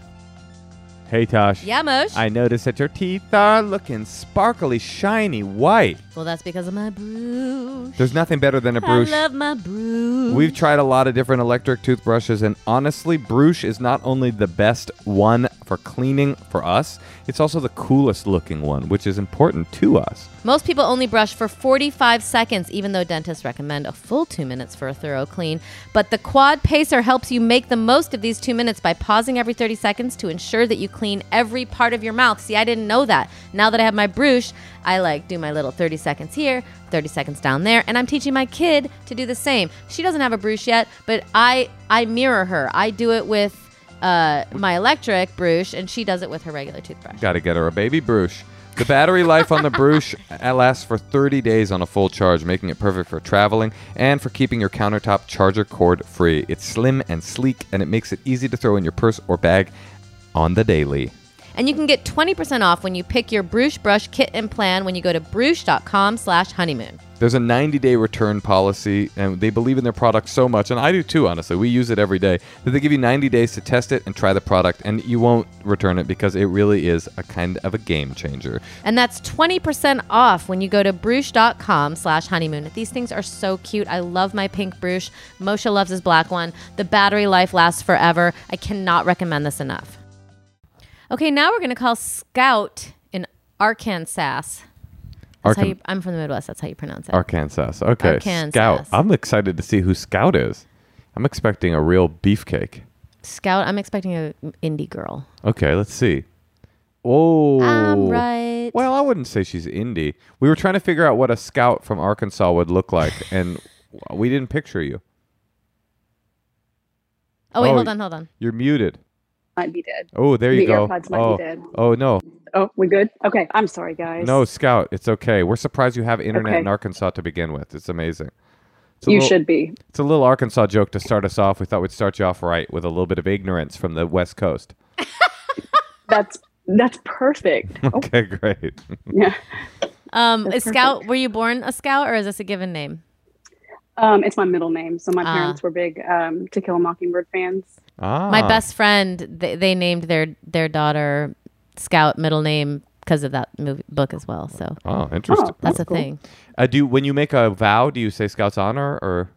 Hey, Tosh. Yeah, Mosh? I noticed that your teeth are looking sparkly, shiny, white. well, that's because of my Bruush. There's nothing better than a brush. I love my Bruush. We've tried a lot of different electric toothbrushes, and honestly, Bruush is not only the best one for cleaning for us, it's also the coolest looking one, which is important to us. Most people only brush for 45 seconds, even though dentists recommend a full two minutes for a thorough clean. But the Quad Pacer helps you make the most of these two minutes by pausing every 30 seconds to ensure that you clean every part of your mouth. See, I didn't know that. Now that I have my brush, I like do my little 30 seconds here, 30 seconds down there, and I'm teaching my kid to do the same. She doesn't have a brush yet, but I I mirror her. I do it with uh, my electric brush, and she does it with her regular toothbrush. Got to get her a baby Bruush. The battery life on the Bruush lasts for 30 days on a full charge, making it perfect for traveling and for keeping your countertop charger cord free. It's slim and sleek, and it makes it easy to throw in your purse or bag on the daily. And you can get 20% off when you pick your Bruush Brush kit and plan when you go to bruush.com slash honeymoon. There's a 90 day return policy, and they believe in their product so much, and I do too, honestly. We use it every day, that they give you 90 days to test it and try the product, and you won't return it because it really is a kind of a game changer. And that's 20% off when you go to bruush.com slash honeymoon. These things are so cute. I love my pink Bruush. Moshe loves his black one. The battery life lasts forever. I cannot recommend this enough. Okay, now we're going to call Scout in Arkansas. That's how you, I'm from the Midwest. That's how you pronounce it. Arkansas. Okay. Arkansas. Scout. I'm excited to see who Scout is. I'm expecting a real beefcake. Scout, I'm expecting a indie girl. Okay, let's see. Oh, I'm right. Well, I wouldn't say she's indie. We were trying to figure out what a scout from Arkansas would look like, and we didn't picture you. oh wait, oh, hold on, hold on. You're muted. Might be dead. Oh, there you the go. AirPods might oh, be dead. oh no, Oh, we good? Okay. I'm sorry, guys. no, Scout. It's okay. We're surprised you have internet Okay. in Arkansas to begin with. It's amazing. It's you little- should be. It's a little Arkansas joke to start us off. We thought we'd start you off right with a little bit of ignorance from the West Coast. That's that's perfect. Oh, Okay, great. yeah. Um, That's is Scout, were you born a Scout or is this a given name? Um, it's my middle name. So my Ah. parents were big um, To Kill a Mockingbird fans. Ah, My best friend, they, they named their their daughter Scout middle name because of that movie book as well. So Oh, interesting. Oh. that's That's a cool. thing. Uh, do when you make a vow, do you say Scout's honor or?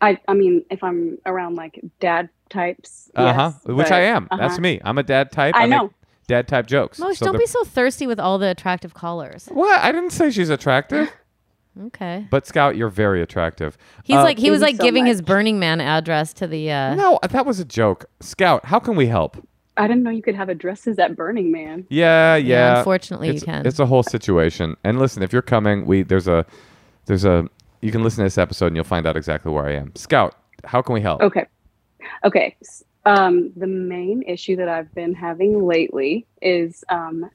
I I mean, if I'm around like dad types, Uh huh. yes, Which but- I am. That's uh-huh. me. I'm a dad type. I make know. Dad type jokes. Mosh, So don't the- be so thirsty with all the attractive callers. What? I didn't say she's attractive. Okay. But Scout, you're very attractive. He's Uh, like he was like so giving his. Burning Man address to the uh No, that was a joke. Scout, how can we help? I didn't know you could have addresses at Burning Man. Yeah, yeah. unfortunately it's, you can. It's a whole situation. And listen, if you're coming, we there's a there's a you can listen to this episode and you'll find out exactly where I am. Scout, how can we help? Okay. Okay. Um, the main issue that I've been having lately is um,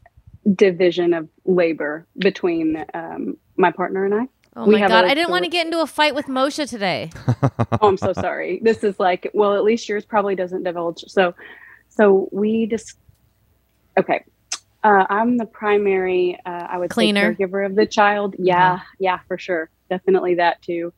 division of labor between um, my partner and I. oh we my god, I didn't want to get into a fight with Moshe today. oh, I'm so sorry. This is like, well, at least yours probably doesn't divulge. So, so we just, okay. Uh, I'm the primary, uh, I would Cleaner. say, caregiver of the child. Yeah, yeah, for sure, definitely that too.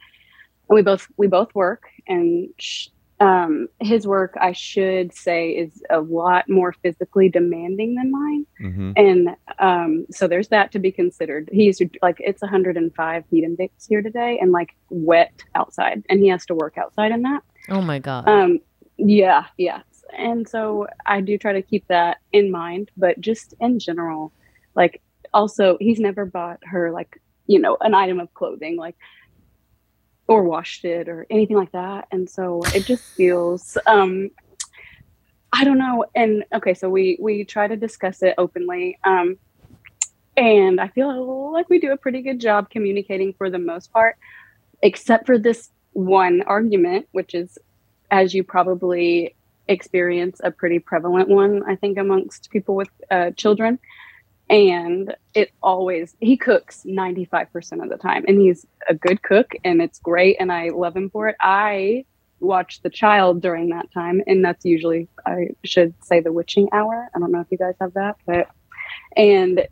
And we both we both work, and sh- um, his work, I should say, is a lot more physically demanding than mine hmm and um, so there's that to be considered. He's like it's 105 heat index here today, and like wet outside, and he has to work outside in that. Oh my god. Um, yeah, yeah. And so I do try to keep that in mind, but just in general, like also he's never bought her like you know an item of clothing like or washed it or anything like that, and so it just feels um I don't know. And okay, so we we try to discuss it openly. Um and I feel like we do a pretty good job communicating for the most part, except for this one argument, which is as you probably experience a pretty prevalent one, I think, amongst people with uh, children. And it always, he cooks 95% of the time, and he's a good cook, and it's great, and I love him for it. I watch the child during that time, and that's usually, I should say, the witching hour. I don't know if you guys have that, but, and,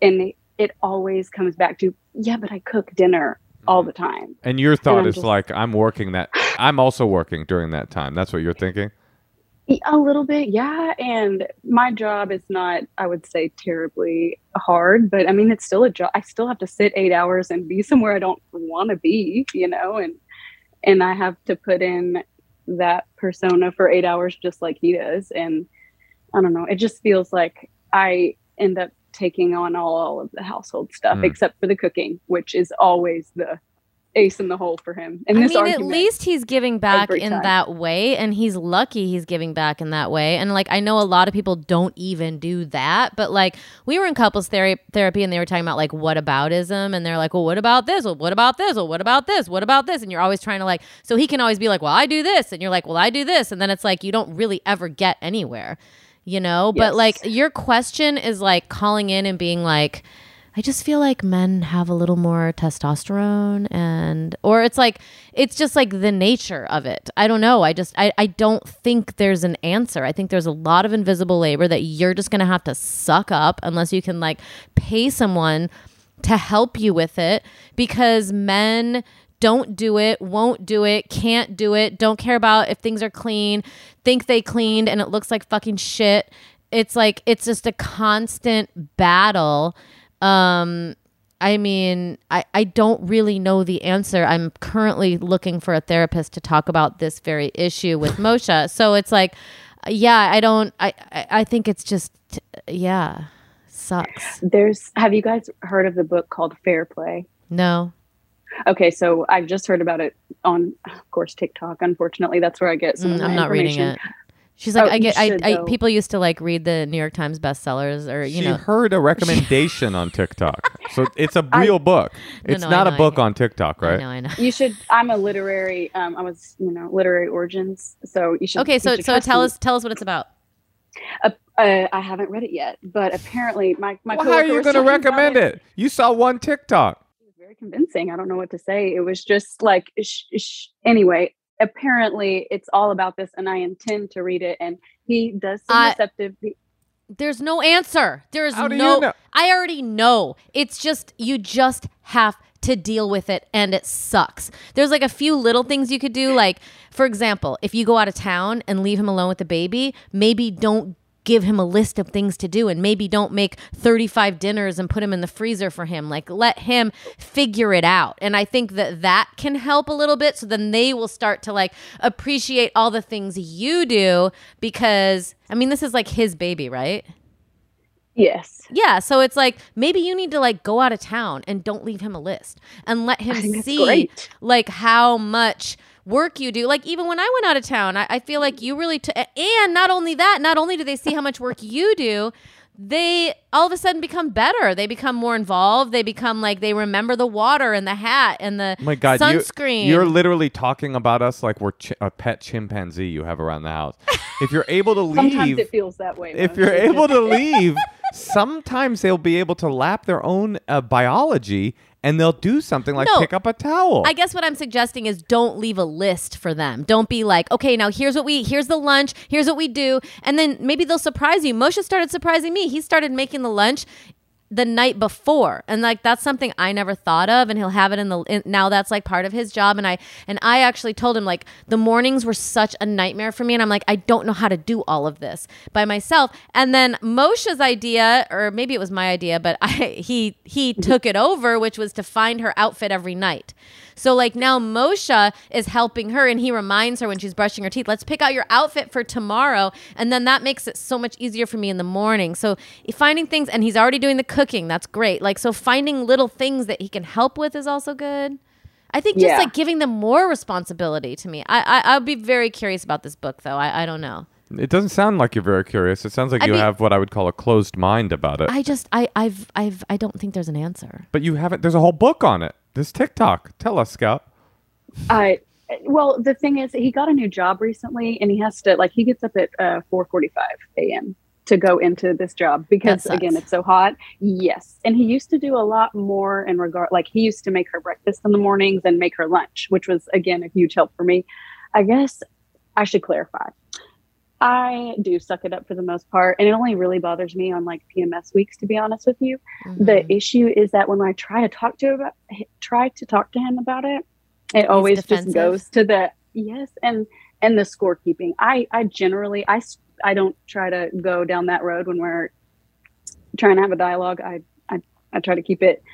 and it always comes back to, yeah, but I cook dinner all mm-hmm. the time. And your thought I'm is just- like, I'm working that. I'm also working during that time. That's what you're thinking. A little bit, yeah. And my job is not, I would say, terribly hard, but I mean, it's still a job. I still have to sit eight hours and be somewhere I don't want to be, you know, and and I have to put in that persona for eight hours just like he does. And I don't know, it just feels like I end up taking on all, all of the household stuff Mm. except for the cooking, which is always the ace in the hole for him. And I mean, argument, at least he's giving back in time. that way, and he's lucky he's giving back in that way. And like, I know a lot of people don't even do that, but like, we were in couples thera- therapy, and they were talking about like what aboutism, and they're like, well, what about this? Well, what about this? Well, what about this? What about this? And you're always trying to like, so he can always be like, well, I do this, and you're like, well, I do this, and then it's like you don't really ever get anywhere, you know. But like, your question is like calling in and being like. I just feel like men have a little more testosterone and or it's like it's just like the nature of it. I don't know. I just I, I don't think there's an answer. I think there's a lot of invisible labor that you're just gonna have to suck up unless you can like pay someone to help you with it because men don't do it, won't do it, can't do it, don't care about if things are clean, think they cleaned and it looks like fucking shit. It's like it's just a constant battle. Um I mean, I, I don't really know the answer. I'm currently looking for a therapist to talk about this very issue with Moshe. So it's like, yeah, I don't, I, I, I think it's just, yeah, sucks. there's, have you guys heard of the book called Fair Play? No. Okay, so I've just heard about it on, of course, TikTok. Unfortunately, that's where I get some. Mm, I'm not reading information. it. She's like, Oh, I get, I, should, I, though. people used to like read the New York Times bestsellers, or you she know, heard a recommendation on TikTok. So it's a real book. No, It's no, I not know, a I book on TikTok, I right? know, I know. You should. I'm a literary. Um, I was, you know, literary origins. So you should. Okay, so should so tell me. us tell us what it's about. Uh, uh, I haven't read it yet, but apparently my my. Well, how are you going to talking about recommend it? You saw one TikTok. It was very convincing. I don't know what to say. It was just like, sh- sh- anyway. Apparently, it's all about this, and I intend to read it. And he does seem I- receptive. He- There's no answer. There's How do no. you know? I already know. It's just you just have to deal with it, and it sucks. There's like a few little things you could do. Like, for example, if you go out of town and leave him alone with the baby, maybe don't give him a list of things to do and maybe don't make 35 dinners and put him in the freezer for him. Like let him figure it out. And i think that that can help a little bit. So then they will start to like appreciate all the things you do because i mean this is like his baby right? Yes, yeah, so it's like maybe you need to like go out of town and don't leave him a list and let him I think that's see like how much work you do. Like even when I went out of town, I, I feel like you really t- and not only that, not only do they see how much work you do, they all of a sudden become better. They become more involved. They become like they remember the water and the hat and the Oh my God, you- sunscreen. You're literally talking about us like we're chi- a pet chimpanzee you have around the house. If you're able to leave, sometimes leave, it feels that way. if you're able to leave, sometimes they'll be able to lap their own uh, biology and they'll do something like No. pick up a towel. I guess what I'm suggesting is don't leave a list for them. Don't be like, okay, now here's what we, here's the lunch, here's what we do, and then maybe they'll surprise you. Moshe started surprising me. He started making the lunch the night before, and like that's something I never thought of. And he'll have it in the in, now that's like part of his job. And I and I actually told him like the mornings were such a nightmare for me, and I'm like I don't know how to do all of this by myself. And then Moshe's idea, or maybe it was my idea, but I he he mm-hmm. took it over, which was to find her outfit every night. So like now Moshe is helping her and he reminds her when she's brushing her teeth, let's pick out your outfit for tomorrow. And then that makes it so much easier for me in the morning. So finding things and he's already doing the cooking. That's great. Like so finding little things that he can help with is also good. I think just Yeah. like giving them more responsibility to me. I, I I'll be very curious about this book though. I, I don't know. It doesn't sound like you're very curious. It sounds like I'd you be- have what I would call a closed mind about it. I just I I've I've I don't think there's an answer. but you haven't. There's a whole book on it. This TikTok. Tell us, Scout. I well, the thing is, he got a new job recently, and he has to like he gets up at uh, four forty-five a.m. to go into this job because again, it's so hot. Yes, and he used to do a lot more in regard like he used to make her breakfast in the mornings and make her lunch, which was again a huge help for me. I guess I should clarify. I do suck it up for the most part, and it only really bothers me on like PMS weeks, to be honest with you. Mm-hmm. The issue is that when I try to talk to about try to talk to him about it, it always just goes to the yes and and the scorekeeping. I I generally I I don't try to go down that road when we're trying to have a dialogue. I I, I try to keep it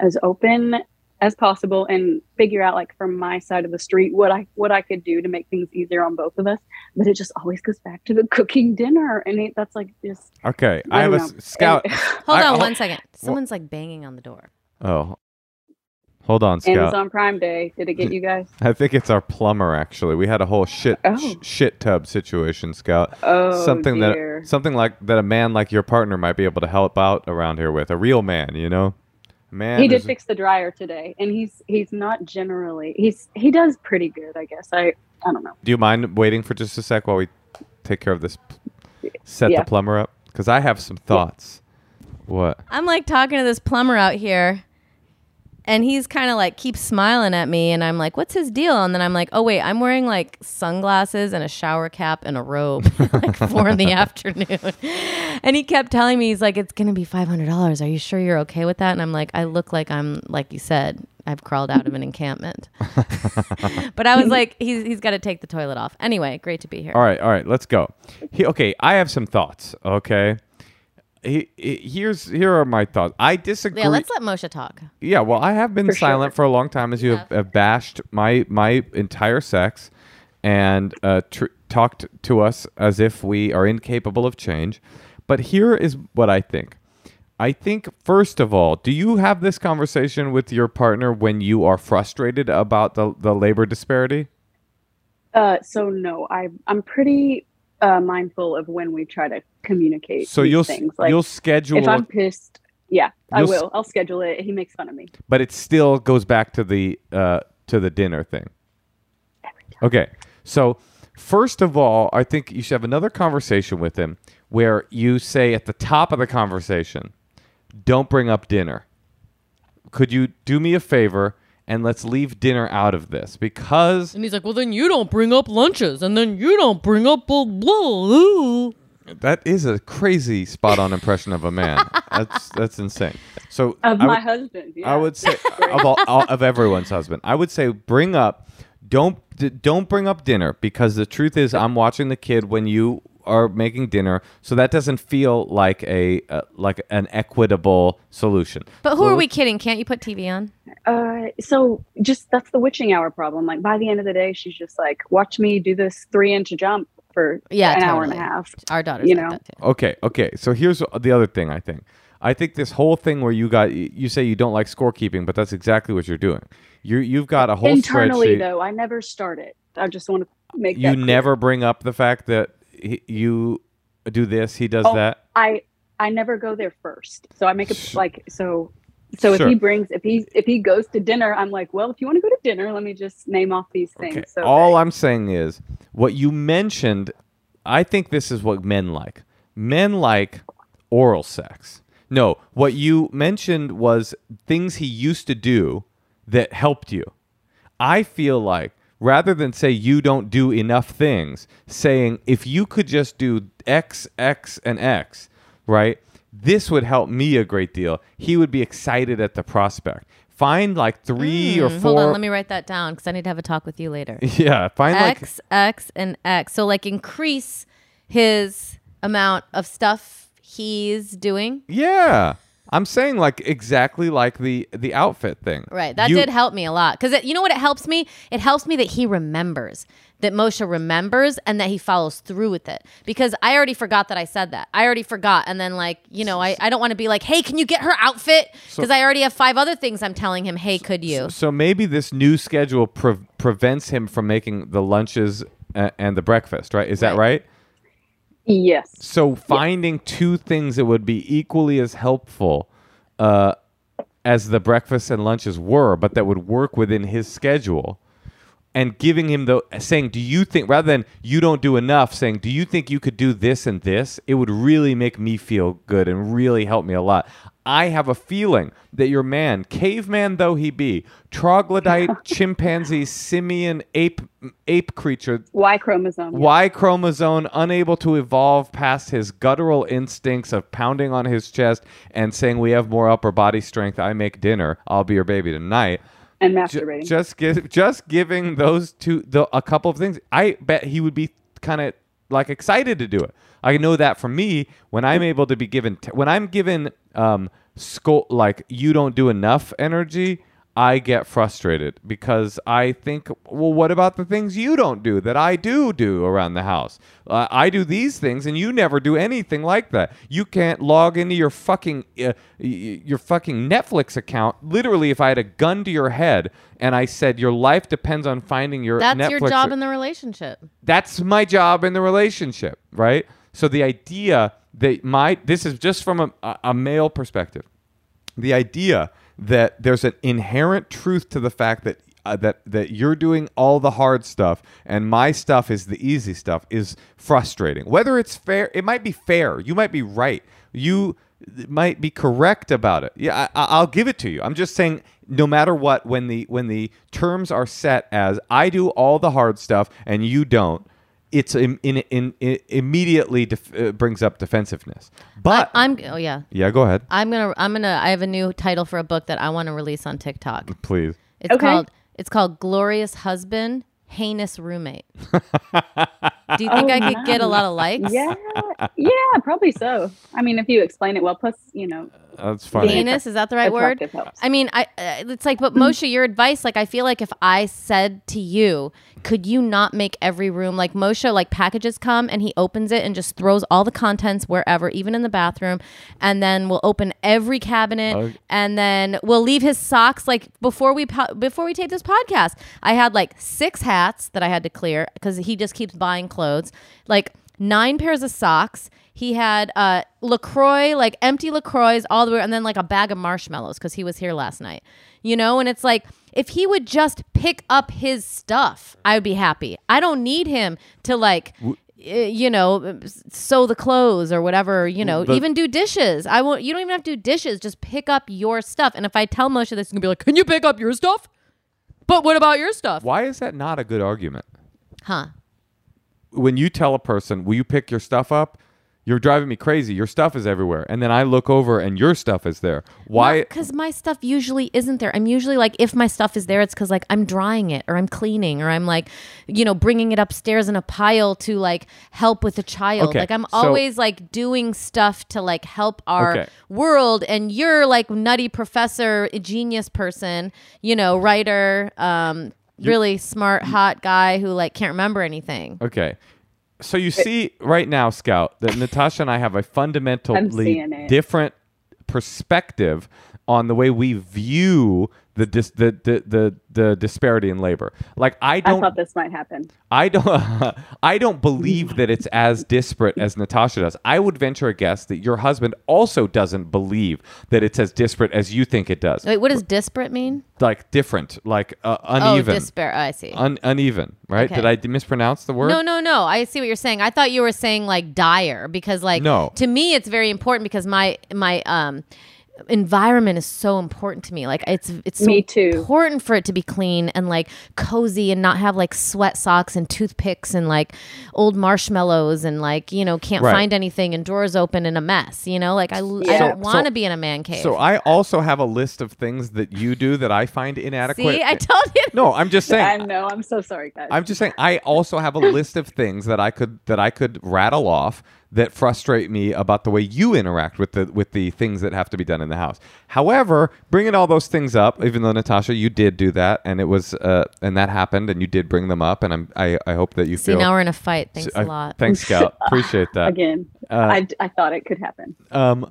as open as possible and figure out like from my side of the street what I what I could do to make things easier on both of us. But it just always goes back to the cooking dinner, and it, that's like just Okay, I, I have a don't know. Scout. Hold I- on hol- one second. Someone's like banging on the door. Oh, hold on, Scout. Amazon Prime Day. Did it get you guys? I think it's our plumber. Actually, we had a whole shit Oh. sh- shit tub situation, Scout. Oh, something dear. that something like that a man like your partner might be able to help out around here with a real man. You know, A man. he did fix the dryer today, and he's he's not generally he's he does pretty good, I guess. I I don't know. Do you mind waiting for just a sec while we take care of this? Set Yeah. the plumber up because I have some thoughts. What? I'm like talking to this plumber out here, and he's kind of like keeps smiling at me, and I'm like, "What's his deal?" And then I'm like, "Oh wait, I'm wearing like sunglasses and a shower cap and a robe, like four in the afternoon." And he kept telling me, "He's like, it's gonna be five hundred dollars. Are you sure you're okay with that?" And I'm like, "I look like I'm like you said." I've crawled out of an encampment, but I was like, he's, he's got to take the toilet off. Anyway, great to be here. All right, all right, let's go. He, okay, I have some thoughts. Okay, he, he- here's here are my thoughts. I disagree. Yeah, let's let Moshe talk. Yeah, well, I have been For silent sure. for a long time, as you have, have bashed my my entire sex, and uh, tr- talked to us as if we are incapable of change. But here is what I think: I think first of all, do you have this conversation with your partner when you are frustrated about the the labor disparity? Uh, so no, I I'm pretty uh, mindful of when we try to communicate. So you'll things. Like you'll schedule, if I'm pissed, yeah, I will. I'll schedule it. He makes fun of me. but it still goes back to the uh, to the dinner thing. Okay, so first of all, I think you should have another conversation with him where you say at the top of the conversation, "Don't bring up dinner." Could you do me a favor and let's leave dinner out of this because And he's like, well, then you don't bring up lunches, and then you don't bring up blah blah. that is a crazy spot on impression of a man. that's that's insane. So Of I my would- husband. Yeah. I would say of all, all- of everyone's husband. I would say bring up don't d- don't bring up dinner because the truth is I'm watching the kid when you are making dinner, so that doesn't feel like a uh, like an equitable solution. But who So are we kidding? Can't you put TV on? Uh, so just that's the witching hour problem. Like by the end of the day, she's just like, watch me do this three inch jump for Yeah, an hour and a half. Our daughters You like know. that too. Okay, okay. So here's the other thing I think. I think this whole thing where you got you say you don't like scorekeeping, but that's exactly what you're doing. You you've got a whole Internally, spreadsheet. though, I never start it. I just want to make you that clear. never bring up the fact that he, you do this, he does Oh, that. I I never go there first. So I make it like so. So Sure. if he brings if he if he goes to dinner, I'm like, well, if you want to go to dinner, let me just name off these things. Okay. So All that- I'm saying is what you mentioned. I think this is what men like. Men like oral sex. No, what you mentioned was things he used to do that helped you. I feel like rather than say you don't do enough things, saying if you could just do X, X, and X, right? This would help me a great deal. He would be excited at the prospect. Find like three or Mm, four. Hold on, let me write that down because I need to have a talk with you later. Yeah, find like X, X, and X. So like increase his amount of stuff he's doing. Yeah. I'm saying like exactly like the the outfit thing. Right. That You- did help me a lot. Because you know what it helps me? It helps me that he remembers, that Moshe remembers and that he follows through with it. Because I already forgot that I said that. I already forgot. And then, like, you know, I, I don't want to be like, hey, can you get her outfit? Because I already have five other things I'm telling him, hey, could you? So maybe this new schedule pre- prevents him from making the lunches and the breakfast, right? Is that right? Yes, So finding two things that would be equally as helpful uh, as the breakfast and lunches were, but that would work within his schedule, and giving him the saying, "Do you think?" rather than "You don't do enough," saying, "Do you think you could do this and this?" It would really make me feel good and really help me a lot. I have a feeling that your man, caveman though he be, troglodyte, chimpanzee, simian, ape, ape creature, Y chromosome. Y chromosome unable to evolve past his guttural instincts of pounding on his chest and saying we have more upper body strength. I make dinner. I'll be your baby tonight. and masturbating. just give, just giving those two the, a couple of things. I bet he would be kind of like excited to do it. I know that for me when I'm able to be given t- when I'm given um sco- like you don't do enough energy. I get frustrated because I think, well, what about the things you don't do that I do do around the house? Uh, I do these things and you never do anything like that. You can't log into your fucking uh, your fucking Netflix account. Literally, if I had a gun to your head and I said your life depends on finding your That's Netflix, your job in the relationship. that's my job in the relationship, right? So the idea that my this is just from a- a male perspective. The idea that there's an inherent truth to the fact that uh, that that you're doing all the hard stuff and my stuff is the easy stuff is frustrating. Whether it's fair, it might be fair. You might be right. You might be correct about it. Yeah, I, I'll give it to you. I'm just saying, no matter what, when the when the terms are set as I do all the hard stuff and you don't, it's in, in, in, in immediately def- uh, brings up defensiveness. But I, am oh yeah. yeah, go ahead, I'm gonna I'm gonna I have a new title for a book that I want to release on TikTok. please. It's Okay. called it's called Glorious Husband, Heinous Roommate. Do you think Oh, I could get a lot of likes? Yeah, yeah, probably so. I mean, if you explain it well, plus you know, That's funny. Being Penis is that the right word? I mean, I uh, it's like, but Moshe, your advice, like, I feel like if I said to you, could you not make every room like Moshe, like packages come and he opens it and just throws all the contents wherever, even in the bathroom, and then we'll open every cabinet Oh. and then we'll leave his socks like before we po- before we tape this podcast. I had like six hats that I had to clear because he just keeps buying clothes, like nine pairs of socks. He had uh, LaCroix, like empty LaCroix, all the way, and then like a bag of marshmallows because he was here last night. You know, and it's like if he would just pick up his stuff, I would be happy. I don't need him to like. uh, You know, sew the clothes or whatever. You know, But- even do dishes. I won't. You don't even have to do dishes. Just pick up your stuff. And if I tell Moshe this, he's gonna be like, "Can you pick up your stuff?" But what about your stuff? Why is that not a good argument? Huh? When you tell a person, "Will you pick your stuff up?" You're driving me crazy. Your stuff is everywhere, and then I look over and your stuff is there. Why? Because my stuff usually isn't there. I'm usually like, if my stuff is there, it's because like I'm drying it or I'm cleaning or I'm like, you know, bringing it upstairs in a pile to like help with a child. Okay, Like I'm so- always like doing stuff to like help our Okay. world. And you're like nutty professor, a genius person, you know, writer, um, really smart, hot guy who like can't remember anything. Okay. So you see right now, Scout, that Natasha and I have a fundamentally different perspective on the way we view the dis- the, the the the disparity in labor. Like I I don't I thought this might happen. I don't I don't believe that it's as disparate as Natasha does. I would venture a guess that your husband also doesn't believe that it's as disparate as you think it does. Wait, what does disparate mean? Like different, like uh, uneven. Oh, disparate. I see. Un- uneven, right? Okay. Did I mispronounce the word? No, no, no. I see what you're saying. I thought you were saying like dire because like No. to me it's very important because my my um environment is so important to me. Like it's it's so Me too. important for it to be clean and like cozy and not have like sweat socks and toothpicks and like old marshmallows and like, you know, can't Right. find anything and drawers open in a mess, you know? Like I, I don't So- want to so- be in a man cave. So I also have a list of things that you do that I find inadequate. see, I told you. no, I'm just saying. I know. I'm so sorry, guys. I'm just saying. I also have a list of things that I could that I could rattle off that frustrate me about the way you interact with the with the things that have to be done in the house. However, bringing all those things up, even though Natasha, you did do that, and it was uh, and that happened, and you did bring them up, and I'm I, I hope that you feel See, feel. now we're in a fight. Thanks a lot. Thanks, Scout. Appreciate that. Again, Uh, I, I thought it could happen. Um,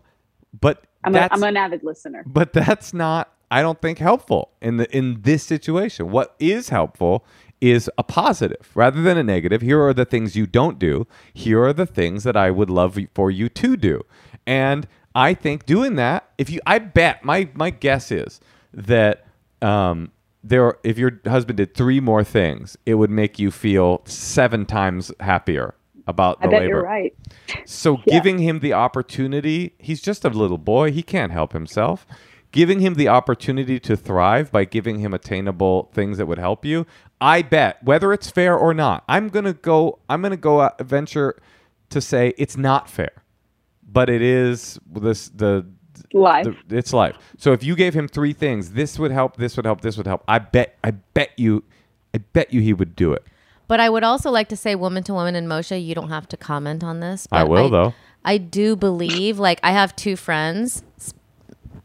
but I'm, a, that's I'm an avid listener. but that's not i don't think helpful in the in this situation what is helpful is a positive. Rather than a negative here are the things you don't do. Here are the things that i would love for you to do. And i think doing that if you i bet my my guess is that um there if your husband did three more things it would make you feel seven times happier about the I bet labor. you're right. so giving him the opportunity, he's just a little boy, he can't help himself. Giving him the opportunity to thrive by giving him attainable things that would help you. I bet whether it's fair or not. I'm going to go I'm going to go out, venture to say it's not fair. But it is this the Life. the, it's life. So if you gave him three things, this would help, this would help, this would help. I bet I bet you I bet you he would do it. But I would also like to say, woman to woman, and Moshe, you don't have to comment on this. I will, though. I do believe, like, I have two friends,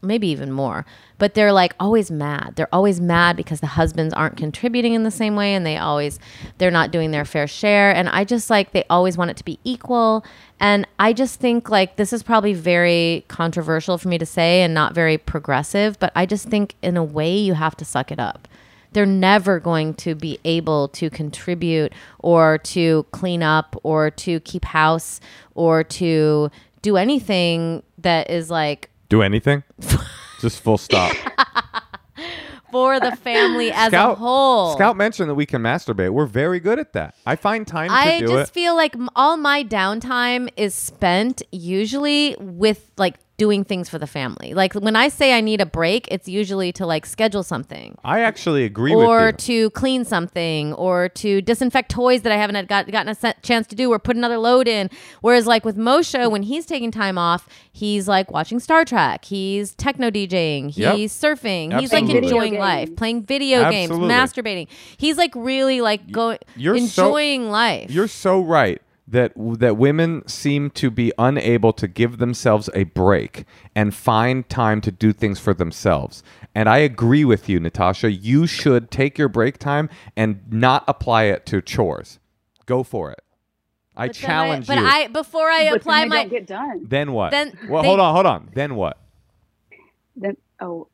maybe even more, but they're like always mad. They're always mad because the husbands aren't contributing in the same way, and they always they're not doing their fair share. And I just like they always want it to be equal. And I just think like this is probably very controversial for me to say and not very progressive, but I just think in a way you have to suck it up they're never going to be able to contribute or to clean up or to keep house or to do anything that is like Do anything? Just full stop. for the family as a whole. Scout mentioned that we can masturbate. We're very good at that. I find time to I do just feel like all my downtime is spent usually with like doing things for the family. Like when I say I need a break, it's usually to like schedule something I actually agree or with you. to clean something or to disinfect toys that I haven't had got, gotten a se- chance to do or put another load in. Whereas like with Moshe, when he's taking time off, he's like watching Star Trek, he's techno DJing, Yep. he's surfing, he's like enjoying life, playing video games, masturbating. He's like really like going you're so- enjoying life. You're so right that that women seem to be unable to give themselves a break and find time to do things for themselves. And I agree with you, Natasha. You should take your break time and not apply it to chores. Go for it. I But then I- challenge but you. I before I but apply then my don't get done. then what? Then well, they- hold on, hold on. Then what? Then oh,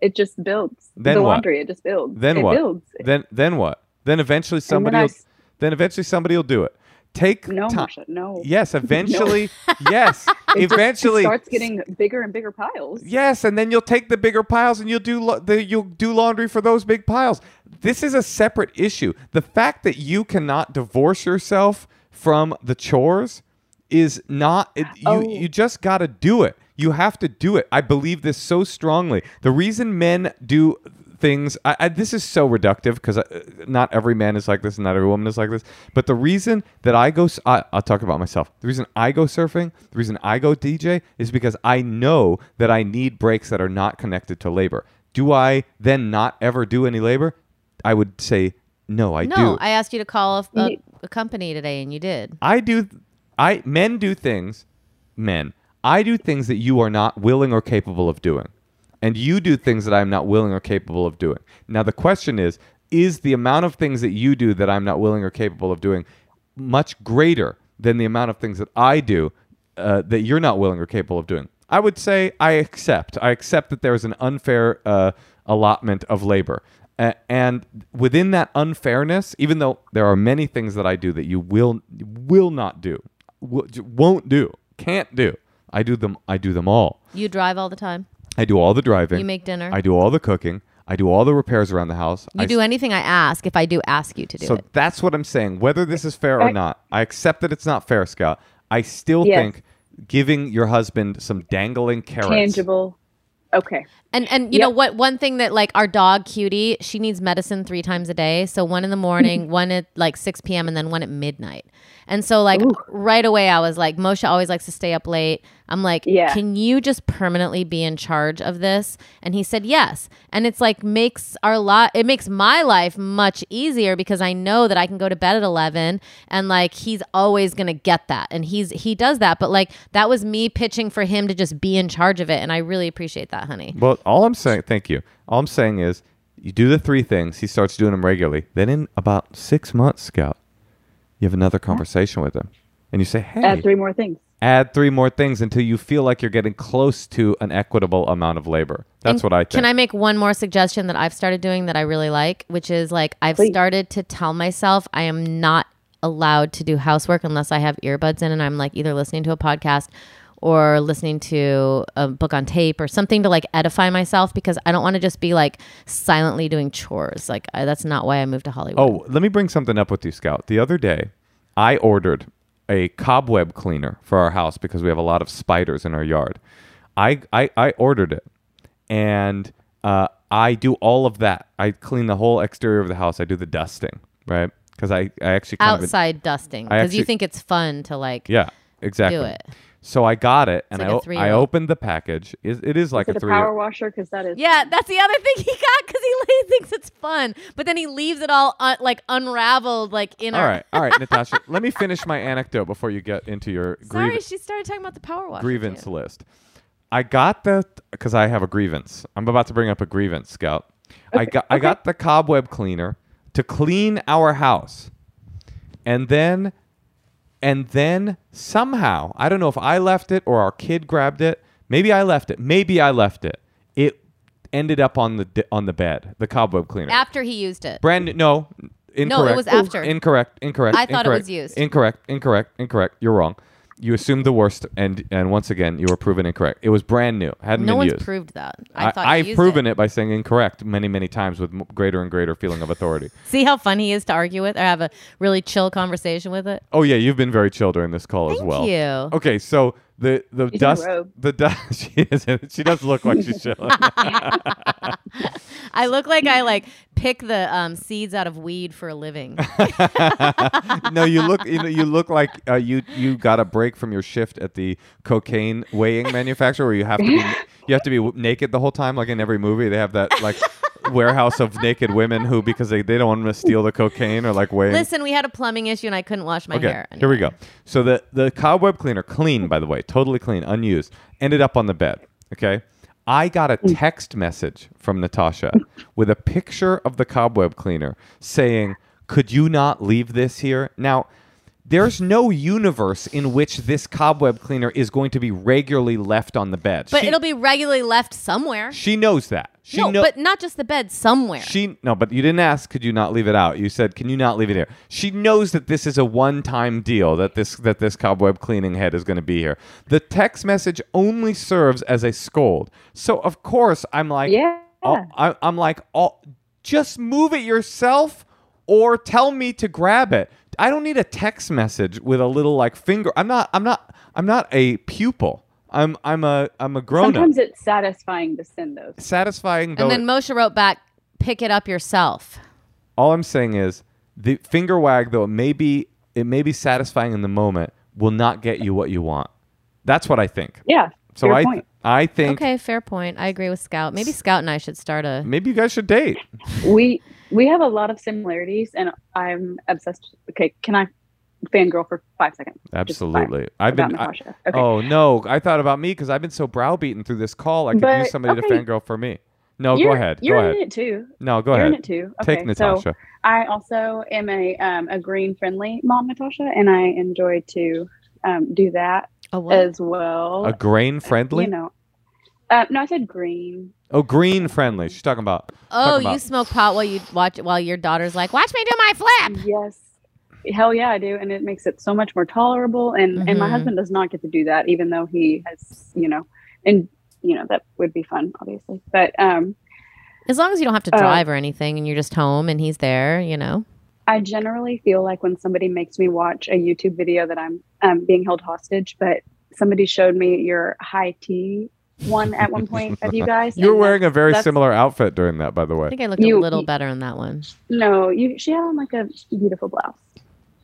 it just builds. Then the what? laundry, it just builds. Then it what? Builds. Then then what? Then eventually somebody then will, s- then eventually somebody will do it. Take no, time. Marsha, no. Yes, eventually. yes, It just eventually. starts getting bigger and bigger piles. Yes, and then you'll take the bigger piles and you'll do lo- the, you'll do laundry for those big piles. This is a separate issue. The fact that you cannot divorce yourself from the chores is not it, you Oh. you just got to do it. You have to do it. I believe this so strongly. The reason men do things. I, I, this is so reductive because uh, not every man is like this and not every woman is like this. But the reason that i go I, will talk about myself. The reason i go surfing the reason i go dj is because i know that i need breaks that are not connected to labor. Do i then not ever do any labor? I would say no i do. no, do. I asked you to call a, a, a company today, and you did. I do I men do things men. I do things that you are not willing or capable of doing and you do things that I'm not willing or capable of doing. Now the question is is the amount of things that you do that I'm not willing or capable of doing much greater than the amount of things that I do uh, that you're not willing or capable of doing? I would say I accept. I accept that there is an unfair uh, allotment of labor. And within that unfairness, even though there are many things that I do that you will will not do, won't do, can't do, I do them. I do them all. You drive all the time. I do all the driving. You make dinner. I do all the cooking. I do all the repairs around the house. You I do anything I ask if I do ask you to do so it. So that's what I'm saying. Whether this is fair or not, I accept that it's not fair, Scout. I still Yes. think giving your husband some dangling carrots. Tangible. Okay. And and you Yep. know what? One thing that like our dog Cutie, she needs medicine three times a day. So one in the morning, one at like six p.m., and then one at midnight. And so like Ooh. right away, I was like, Moshe always likes to stay up late. I'm like, Yeah. can you just permanently be in charge of this? And he said yes. And it's like makes our lot, it makes my life much easier because I know that I can go to bed at eleven, and like he's always gonna get that, and he's he does that. But like that was me pitching for him to just be in charge of it, and I really appreciate that, honey. Well, all I'm saying, thank you. All I'm saying is, you do the three things. He starts doing them regularly. Then in about six months, Scout, you have another conversation with him, and you say, "Hey, Add three more things. add three more things until you feel like you're getting close to an equitable amount of labor." That's And what I think. Can I make one more suggestion that I've started doing that I really like, which is like I've Please. started to tell myself I am not allowed to do housework unless I have earbuds in and I'm like either listening to a podcast or listening to a book on tape or something to like edify myself because I don't want to just be like silently doing chores. Like I, that's not why I moved to Hollywood. Oh, let me bring something up with you, Scout. The other day, I ordered a cobweb cleaner for our house because we have a lot of spiders in our yard. I I, I ordered it, and uh, I do all of that. I clean the whole exterior of the house. I do the dusting, right? Because I, I actually kind of outside dusting because you think it's fun to like yeah exactly do it. So I got it, and like I a o- I three-year-old. opened the package. It, it is like Is a it a three. power washer? Because that is. Yeah, that's the other thing he got because he li- thinks it's fun, but then he leaves it all un- like unraveled, like in All our. right, all right, Natasha. let me finish my anecdote before you get into your Sorry, grievance. she started talking about the power washer. grievance too. list. I got the because I have a grievance. I'm about to bring up a grievance, Scout. I got I got the cobweb cleaner to clean our house, and then and then somehow I don't know if I left it or our kid grabbed it. Maybe I left it. Maybe I left it. It ended up on the di- on the bed. The cobweb cleaner. After he used it. Brand no. Incorrect. was after. Incorrect. Incorrect. I thought it incorrect, was used. Incorrect. Incorrect. Incorrect. You're wrong. You assumed the worst, and and once again, you were proven incorrect. It was brand new, hadn't No been one's used. proved that. I, I, thought you I've used proven it. it. by saying incorrect many, many times with m- greater and greater feeling of authority. See how fun he is to argue with or have a really chill conversation with it. Oh yeah, you've been very chill during this call as well. Thank well. you. Okay, so the the She's in a dust robe. the dust she is she does look like she's chilling. I look like I like pick the um, seeds out of weed for a living. no, you look you know you look like uh, you you got a break from your shift at the cocaine weighing manufacturer where you have to be you have to be w- naked the whole time like in every movie they have that like warehouse of naked women who because they, they don't want to steal the cocaine or like weighing Listen, we had a plumbing issue and I couldn't wash my Okay, hair. here we go. So the the cobweb cleaner, clean by the way, totally clean, unused, ended up on the bed. Okay, I got a mm. text message from Natasha with a picture of the cobweb cleaner saying, "Could you not leave this here?" Now. There's no universe in which this cobweb cleaner is going to be regularly left on the bed. But she, it'll be regularly left somewhere. she knows that. She no, know- but not just the bed, somewhere. she no, but you didn't ask. Could you not leave it out? You said, "Can you not leave it here?" She knows that this is a one-time deal. That this that this cobweb cleaning head is going to be here. The text message only serves as a scold. So of course I'm like, Yeah. oh, I, I'm like, oh, just move it yourself, or tell me to grab it. I don't need a text message with a little like finger. I'm not. I'm not. I'm not a pupil. I'm. I'm a. I'm a grown up. Sometimes it's satisfying to send those. Satisfying though. and then Moshe wrote back, pick it up yourself. all I'm saying is the finger wag though it may be it may be satisfying in the moment will not get you what you want. That's what I think. Yeah. So fair I point. I think Okay, fair point. I agree with Scout. Maybe Scout and I should start a. maybe you guys should date. we we have a lot of similarities, and I'm obsessed. Okay, can I fangirl for five seconds? Just five Absolutely. I've been I- okay. Oh no, I thought about me because I've been so browbeaten through this call. I could But, use somebody to fangirl for me. No, you're, go ahead. You're Go ahead. in it too. No, go you're in ahead. it too. Take Natasha. So I also am a um, a green friendly mom, Natasha, and I enjoy to um, do that as well. a grain friendly? You know. Uh, no, I said green. oh, green friendly. She's talking about oh, talking you smoke pot while you watch while your daughter's like, watch me do my flip. Yes. Hell yeah, I do, and it makes it so much more tolerable. And and my Mhm. husband does not get to do that, even though he has, you know, and you know that would be fun, obviously. But um, As long as you don't have to Uh, drive or anything, and you're just home and he's there, you know. I generally feel like when somebody makes me watch a YouTube video that I'm um, being held hostage, but somebody showed me your high tea one at one point of you guys. You were and wearing a very similar outfit during that, by the way. I think I looked You- a little you- better in that one. No, you. She had on like a beautiful blouse.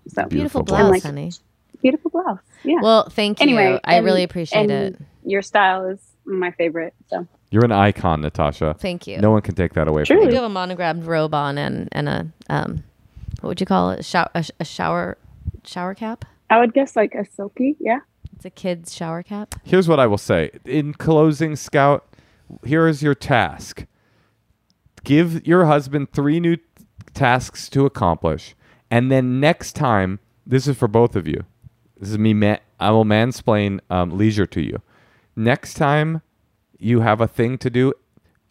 So Beautiful Beautiful, blouse. blouse, Like- honey. beautiful blouse. Yeah. Well, thank you. Anyway, I and- really appreciate it. your style is my favorite. So You're an icon, Natasha. Thank you. No one can take that away Truly. from I do you. have a monogrammed robe on and and a um, what would you call it? Shower a, sh- a shower shower cap. I would guess like a silky. Yeah. It's a kid's shower cap. Here's what I will say. In closing, Scout, here is your task. Give your husband three new tasks to accomplish. And then next time, this is for both of you. This is me. Ma- I will mansplain um, leisure to you. Next time you have a thing to do,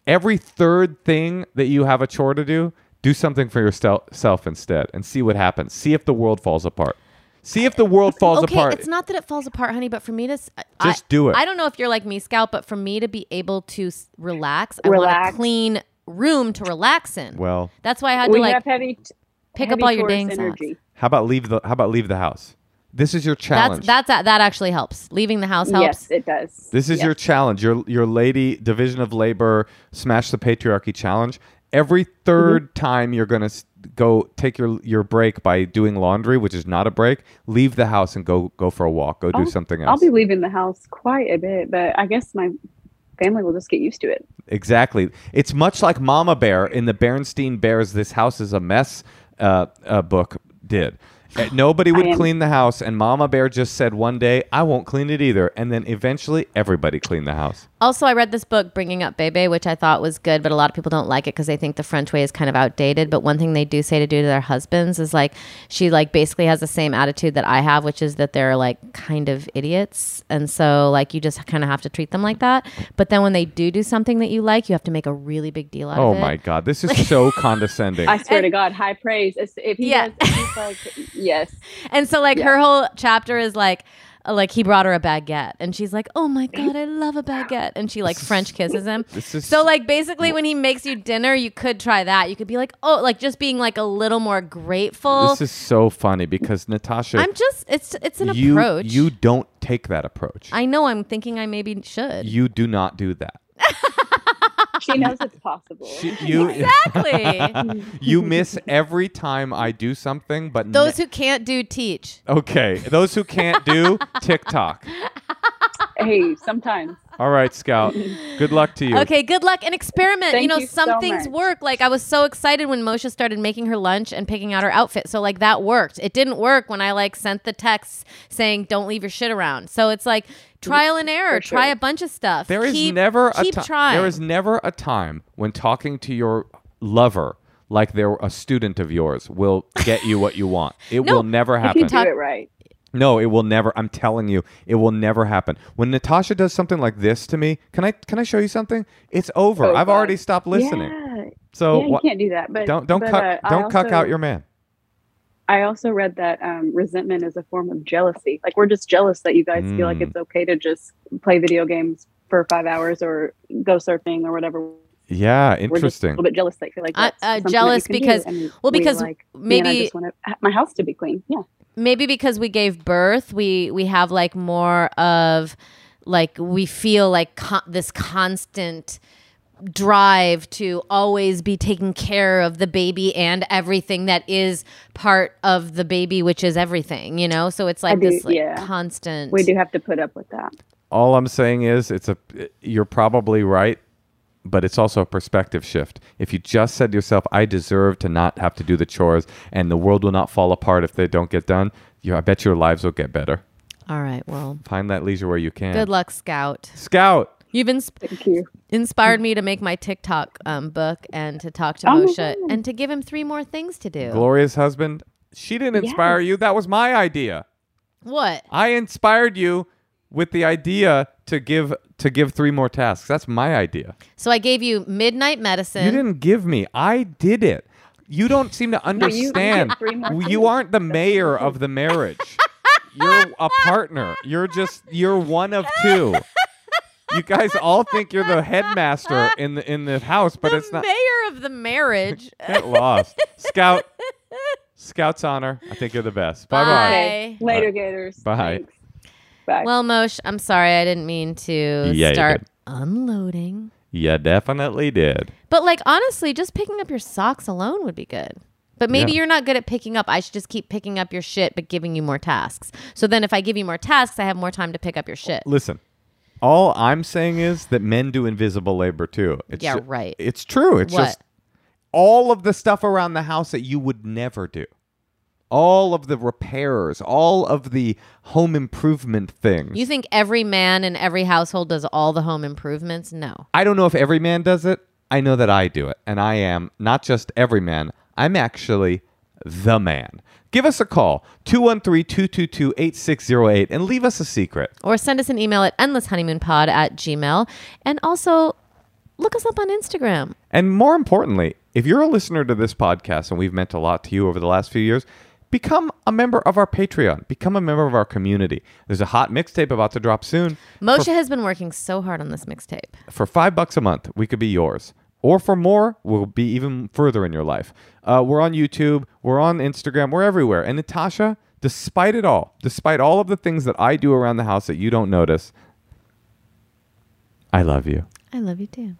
every third thing that you have a chore to do, do something for yourself instead and see what happens. See if the world falls apart. See if the world falls okay, apart. it's not that it falls apart, honey, but for me to s- Just I, do it. I don't know if you're like me, Scout, but for me to be able to s- relax, I want a clean room to relax in. well, That's why I had to we like have heavy. t- pick up all your Taurus dang socks. How about leave the How about leave the house? This is your challenge. that's that actually helps. Leaving the house helps. Yes, it does. this is Yes. your challenge. Your your lady division of labor smash the patriarchy challenge. Every 3rd Mm-hmm. time you're gonna go take your your break by doing laundry, which is not a break. Leave the house and go go for a walk. Go do I'll- something else. I'll be leaving the house quite a bit, but I guess my family will just get used to it. Exactly. It's much like Mama Bear in the Bernstein Bears "This House Is a Mess" uh, book did. Uh, Nobody would clean the house, and Mama Bear just said one day, "I won't clean it either," and then eventually everybody cleaned the house. Also, I read this book, Bringing Up Bebe, which I thought was good, but a lot of people don't like it because they think the French way is kind of outdated. But one thing they do say to do to their husbands is like, she like basically has the same attitude that I have, which is that they're like kind of idiots. And so like you just kind of have to treat them like that. But then when they do do something that you like, you have to make a really big deal out Oh of it. Oh my God, this is so condescending. I swear to God, high praise. If if he Yeah. does, if he's like, yes, And so like Yeah. her whole chapter is like uh, like he brought her a baguette and she's like, "Oh my god, I love a baguette." And she like French kisses him. This is So like basically when he makes you dinner, you could try that. You could be like, "Oh, like just being like a little more grateful." this is so funny because Natasha, I'm just it's it's an you approach. you don't take that approach. I know I'm thinking I maybe should. you do not do that. She knows it's possible. She- you exactly. you miss every time I do something, but Those ne- who can't do teach. okay, those who can't do TikTok. hey, sometimes. All right, Scout. Good luck to you. Okay, good luck and experiment. you know, you some so things much. work. Like I was so excited when Moshe started making her lunch and picking out her outfit. So like that worked. It didn't work when I like sent the texts saying don't leave your shit around. So it's like trial and error. For Try a bunch of stuff. There is keep, never a keep ti- trying. There is never a time when talking to your lover like they're a student of yours will get you what you want. It No, will never happen. If happen. you do it right. No, it will never. I'm telling you, it will never happen. When Natasha does something like this to me, can I can I show you something? It's over. Oh, I've God. already stopped listening. Yeah, So yeah, you wha- can't do that. But don't don't but, cuck uh, don't cuck out your man. I also read that um, resentment is a form of jealousy. Like we're just jealous that you guys feel like Mm. it's okay to just play video games for five hours or go surfing or whatever. Yeah, We're just a little bit jealous that you feel like I- that's uh, something that jealous can do. because- And well, because like, me and I maybe- just want my house to be clean. Yeah. maybe because we gave birth, we we have like more of like we feel like con- this constant drive to always be taking care of the baby and everything that is part of the baby which is everything you know so it's like do, this like yeah. constant We do have to put up with that. All I'm saying is, it's a. You're probably right, but it's also a perspective shift. If you just said to yourself, "I deserve to not have to do the chores, and the world will not fall apart if they don't get done," you, I bet your lives will get better. all right well Find that leisure where you can. good luck scout Scout. you've ins- Thank you. inspired me to make my tiktok um, book and to talk to Oh, moshe and to give him three more things to do glorious husband. She didn't inspire Yes. you. That was my idea. what I inspired you with the idea to give to give three more tasks. That's my idea. so i gave you midnight medicine You didn't give me. I did it. You don't seem to understand. get three more you aren't the mayor of the marriage. You're a partner. You're just you're one of two. You guys all think you're the headmaster in the in the house, but the it's not. mayor of the marriage. Get lost. Scout. Scout's honor. I think you're the best. Bye bye. Bye. Okay. Later, Gators. Bye. Thanks. Bye. well, Moshe, I'm sorry I didn't mean to Yeah, start unloading. Yeah, definitely did. But like honestly, just picking up your socks alone would be good. But maybe Yeah. you're not good at picking up. I should just keep picking up your shit, but giving you more tasks. So then, if I give you more tasks, I have more time to pick up your shit. Listen, all I'm saying is that men do invisible labor too. It's Yeah, ju- right. It's true. It's What? just all of the stuff around the house that you would never do. All of the repairs, all of the home improvement things. You think every man in every household does all the home improvements? No. I don't know if every man does it. I know that I do it. And I am not just every man, I'm actually the man. Give us a call, 213 222 8608, and leave us a secret. Or send us an email at endlesshoneymoonpod at gmail. And also look us up on Instagram. And more importantly, if you're a listener to this podcast and we've meant a lot to you over the last few years, become a member of our Patreon. Become a member of our community. There's a hot mixtape about to drop soon. Moshe has been working so hard on this mixtape. For five bucks a month, we could be yours. Or for more, we'll be even further in your life. Uh, we're on YouTube, we're on Instagram, we're everywhere. And Natasha, despite it all, despite all of the things that I do around the house that you don't notice, I love you. I love you too.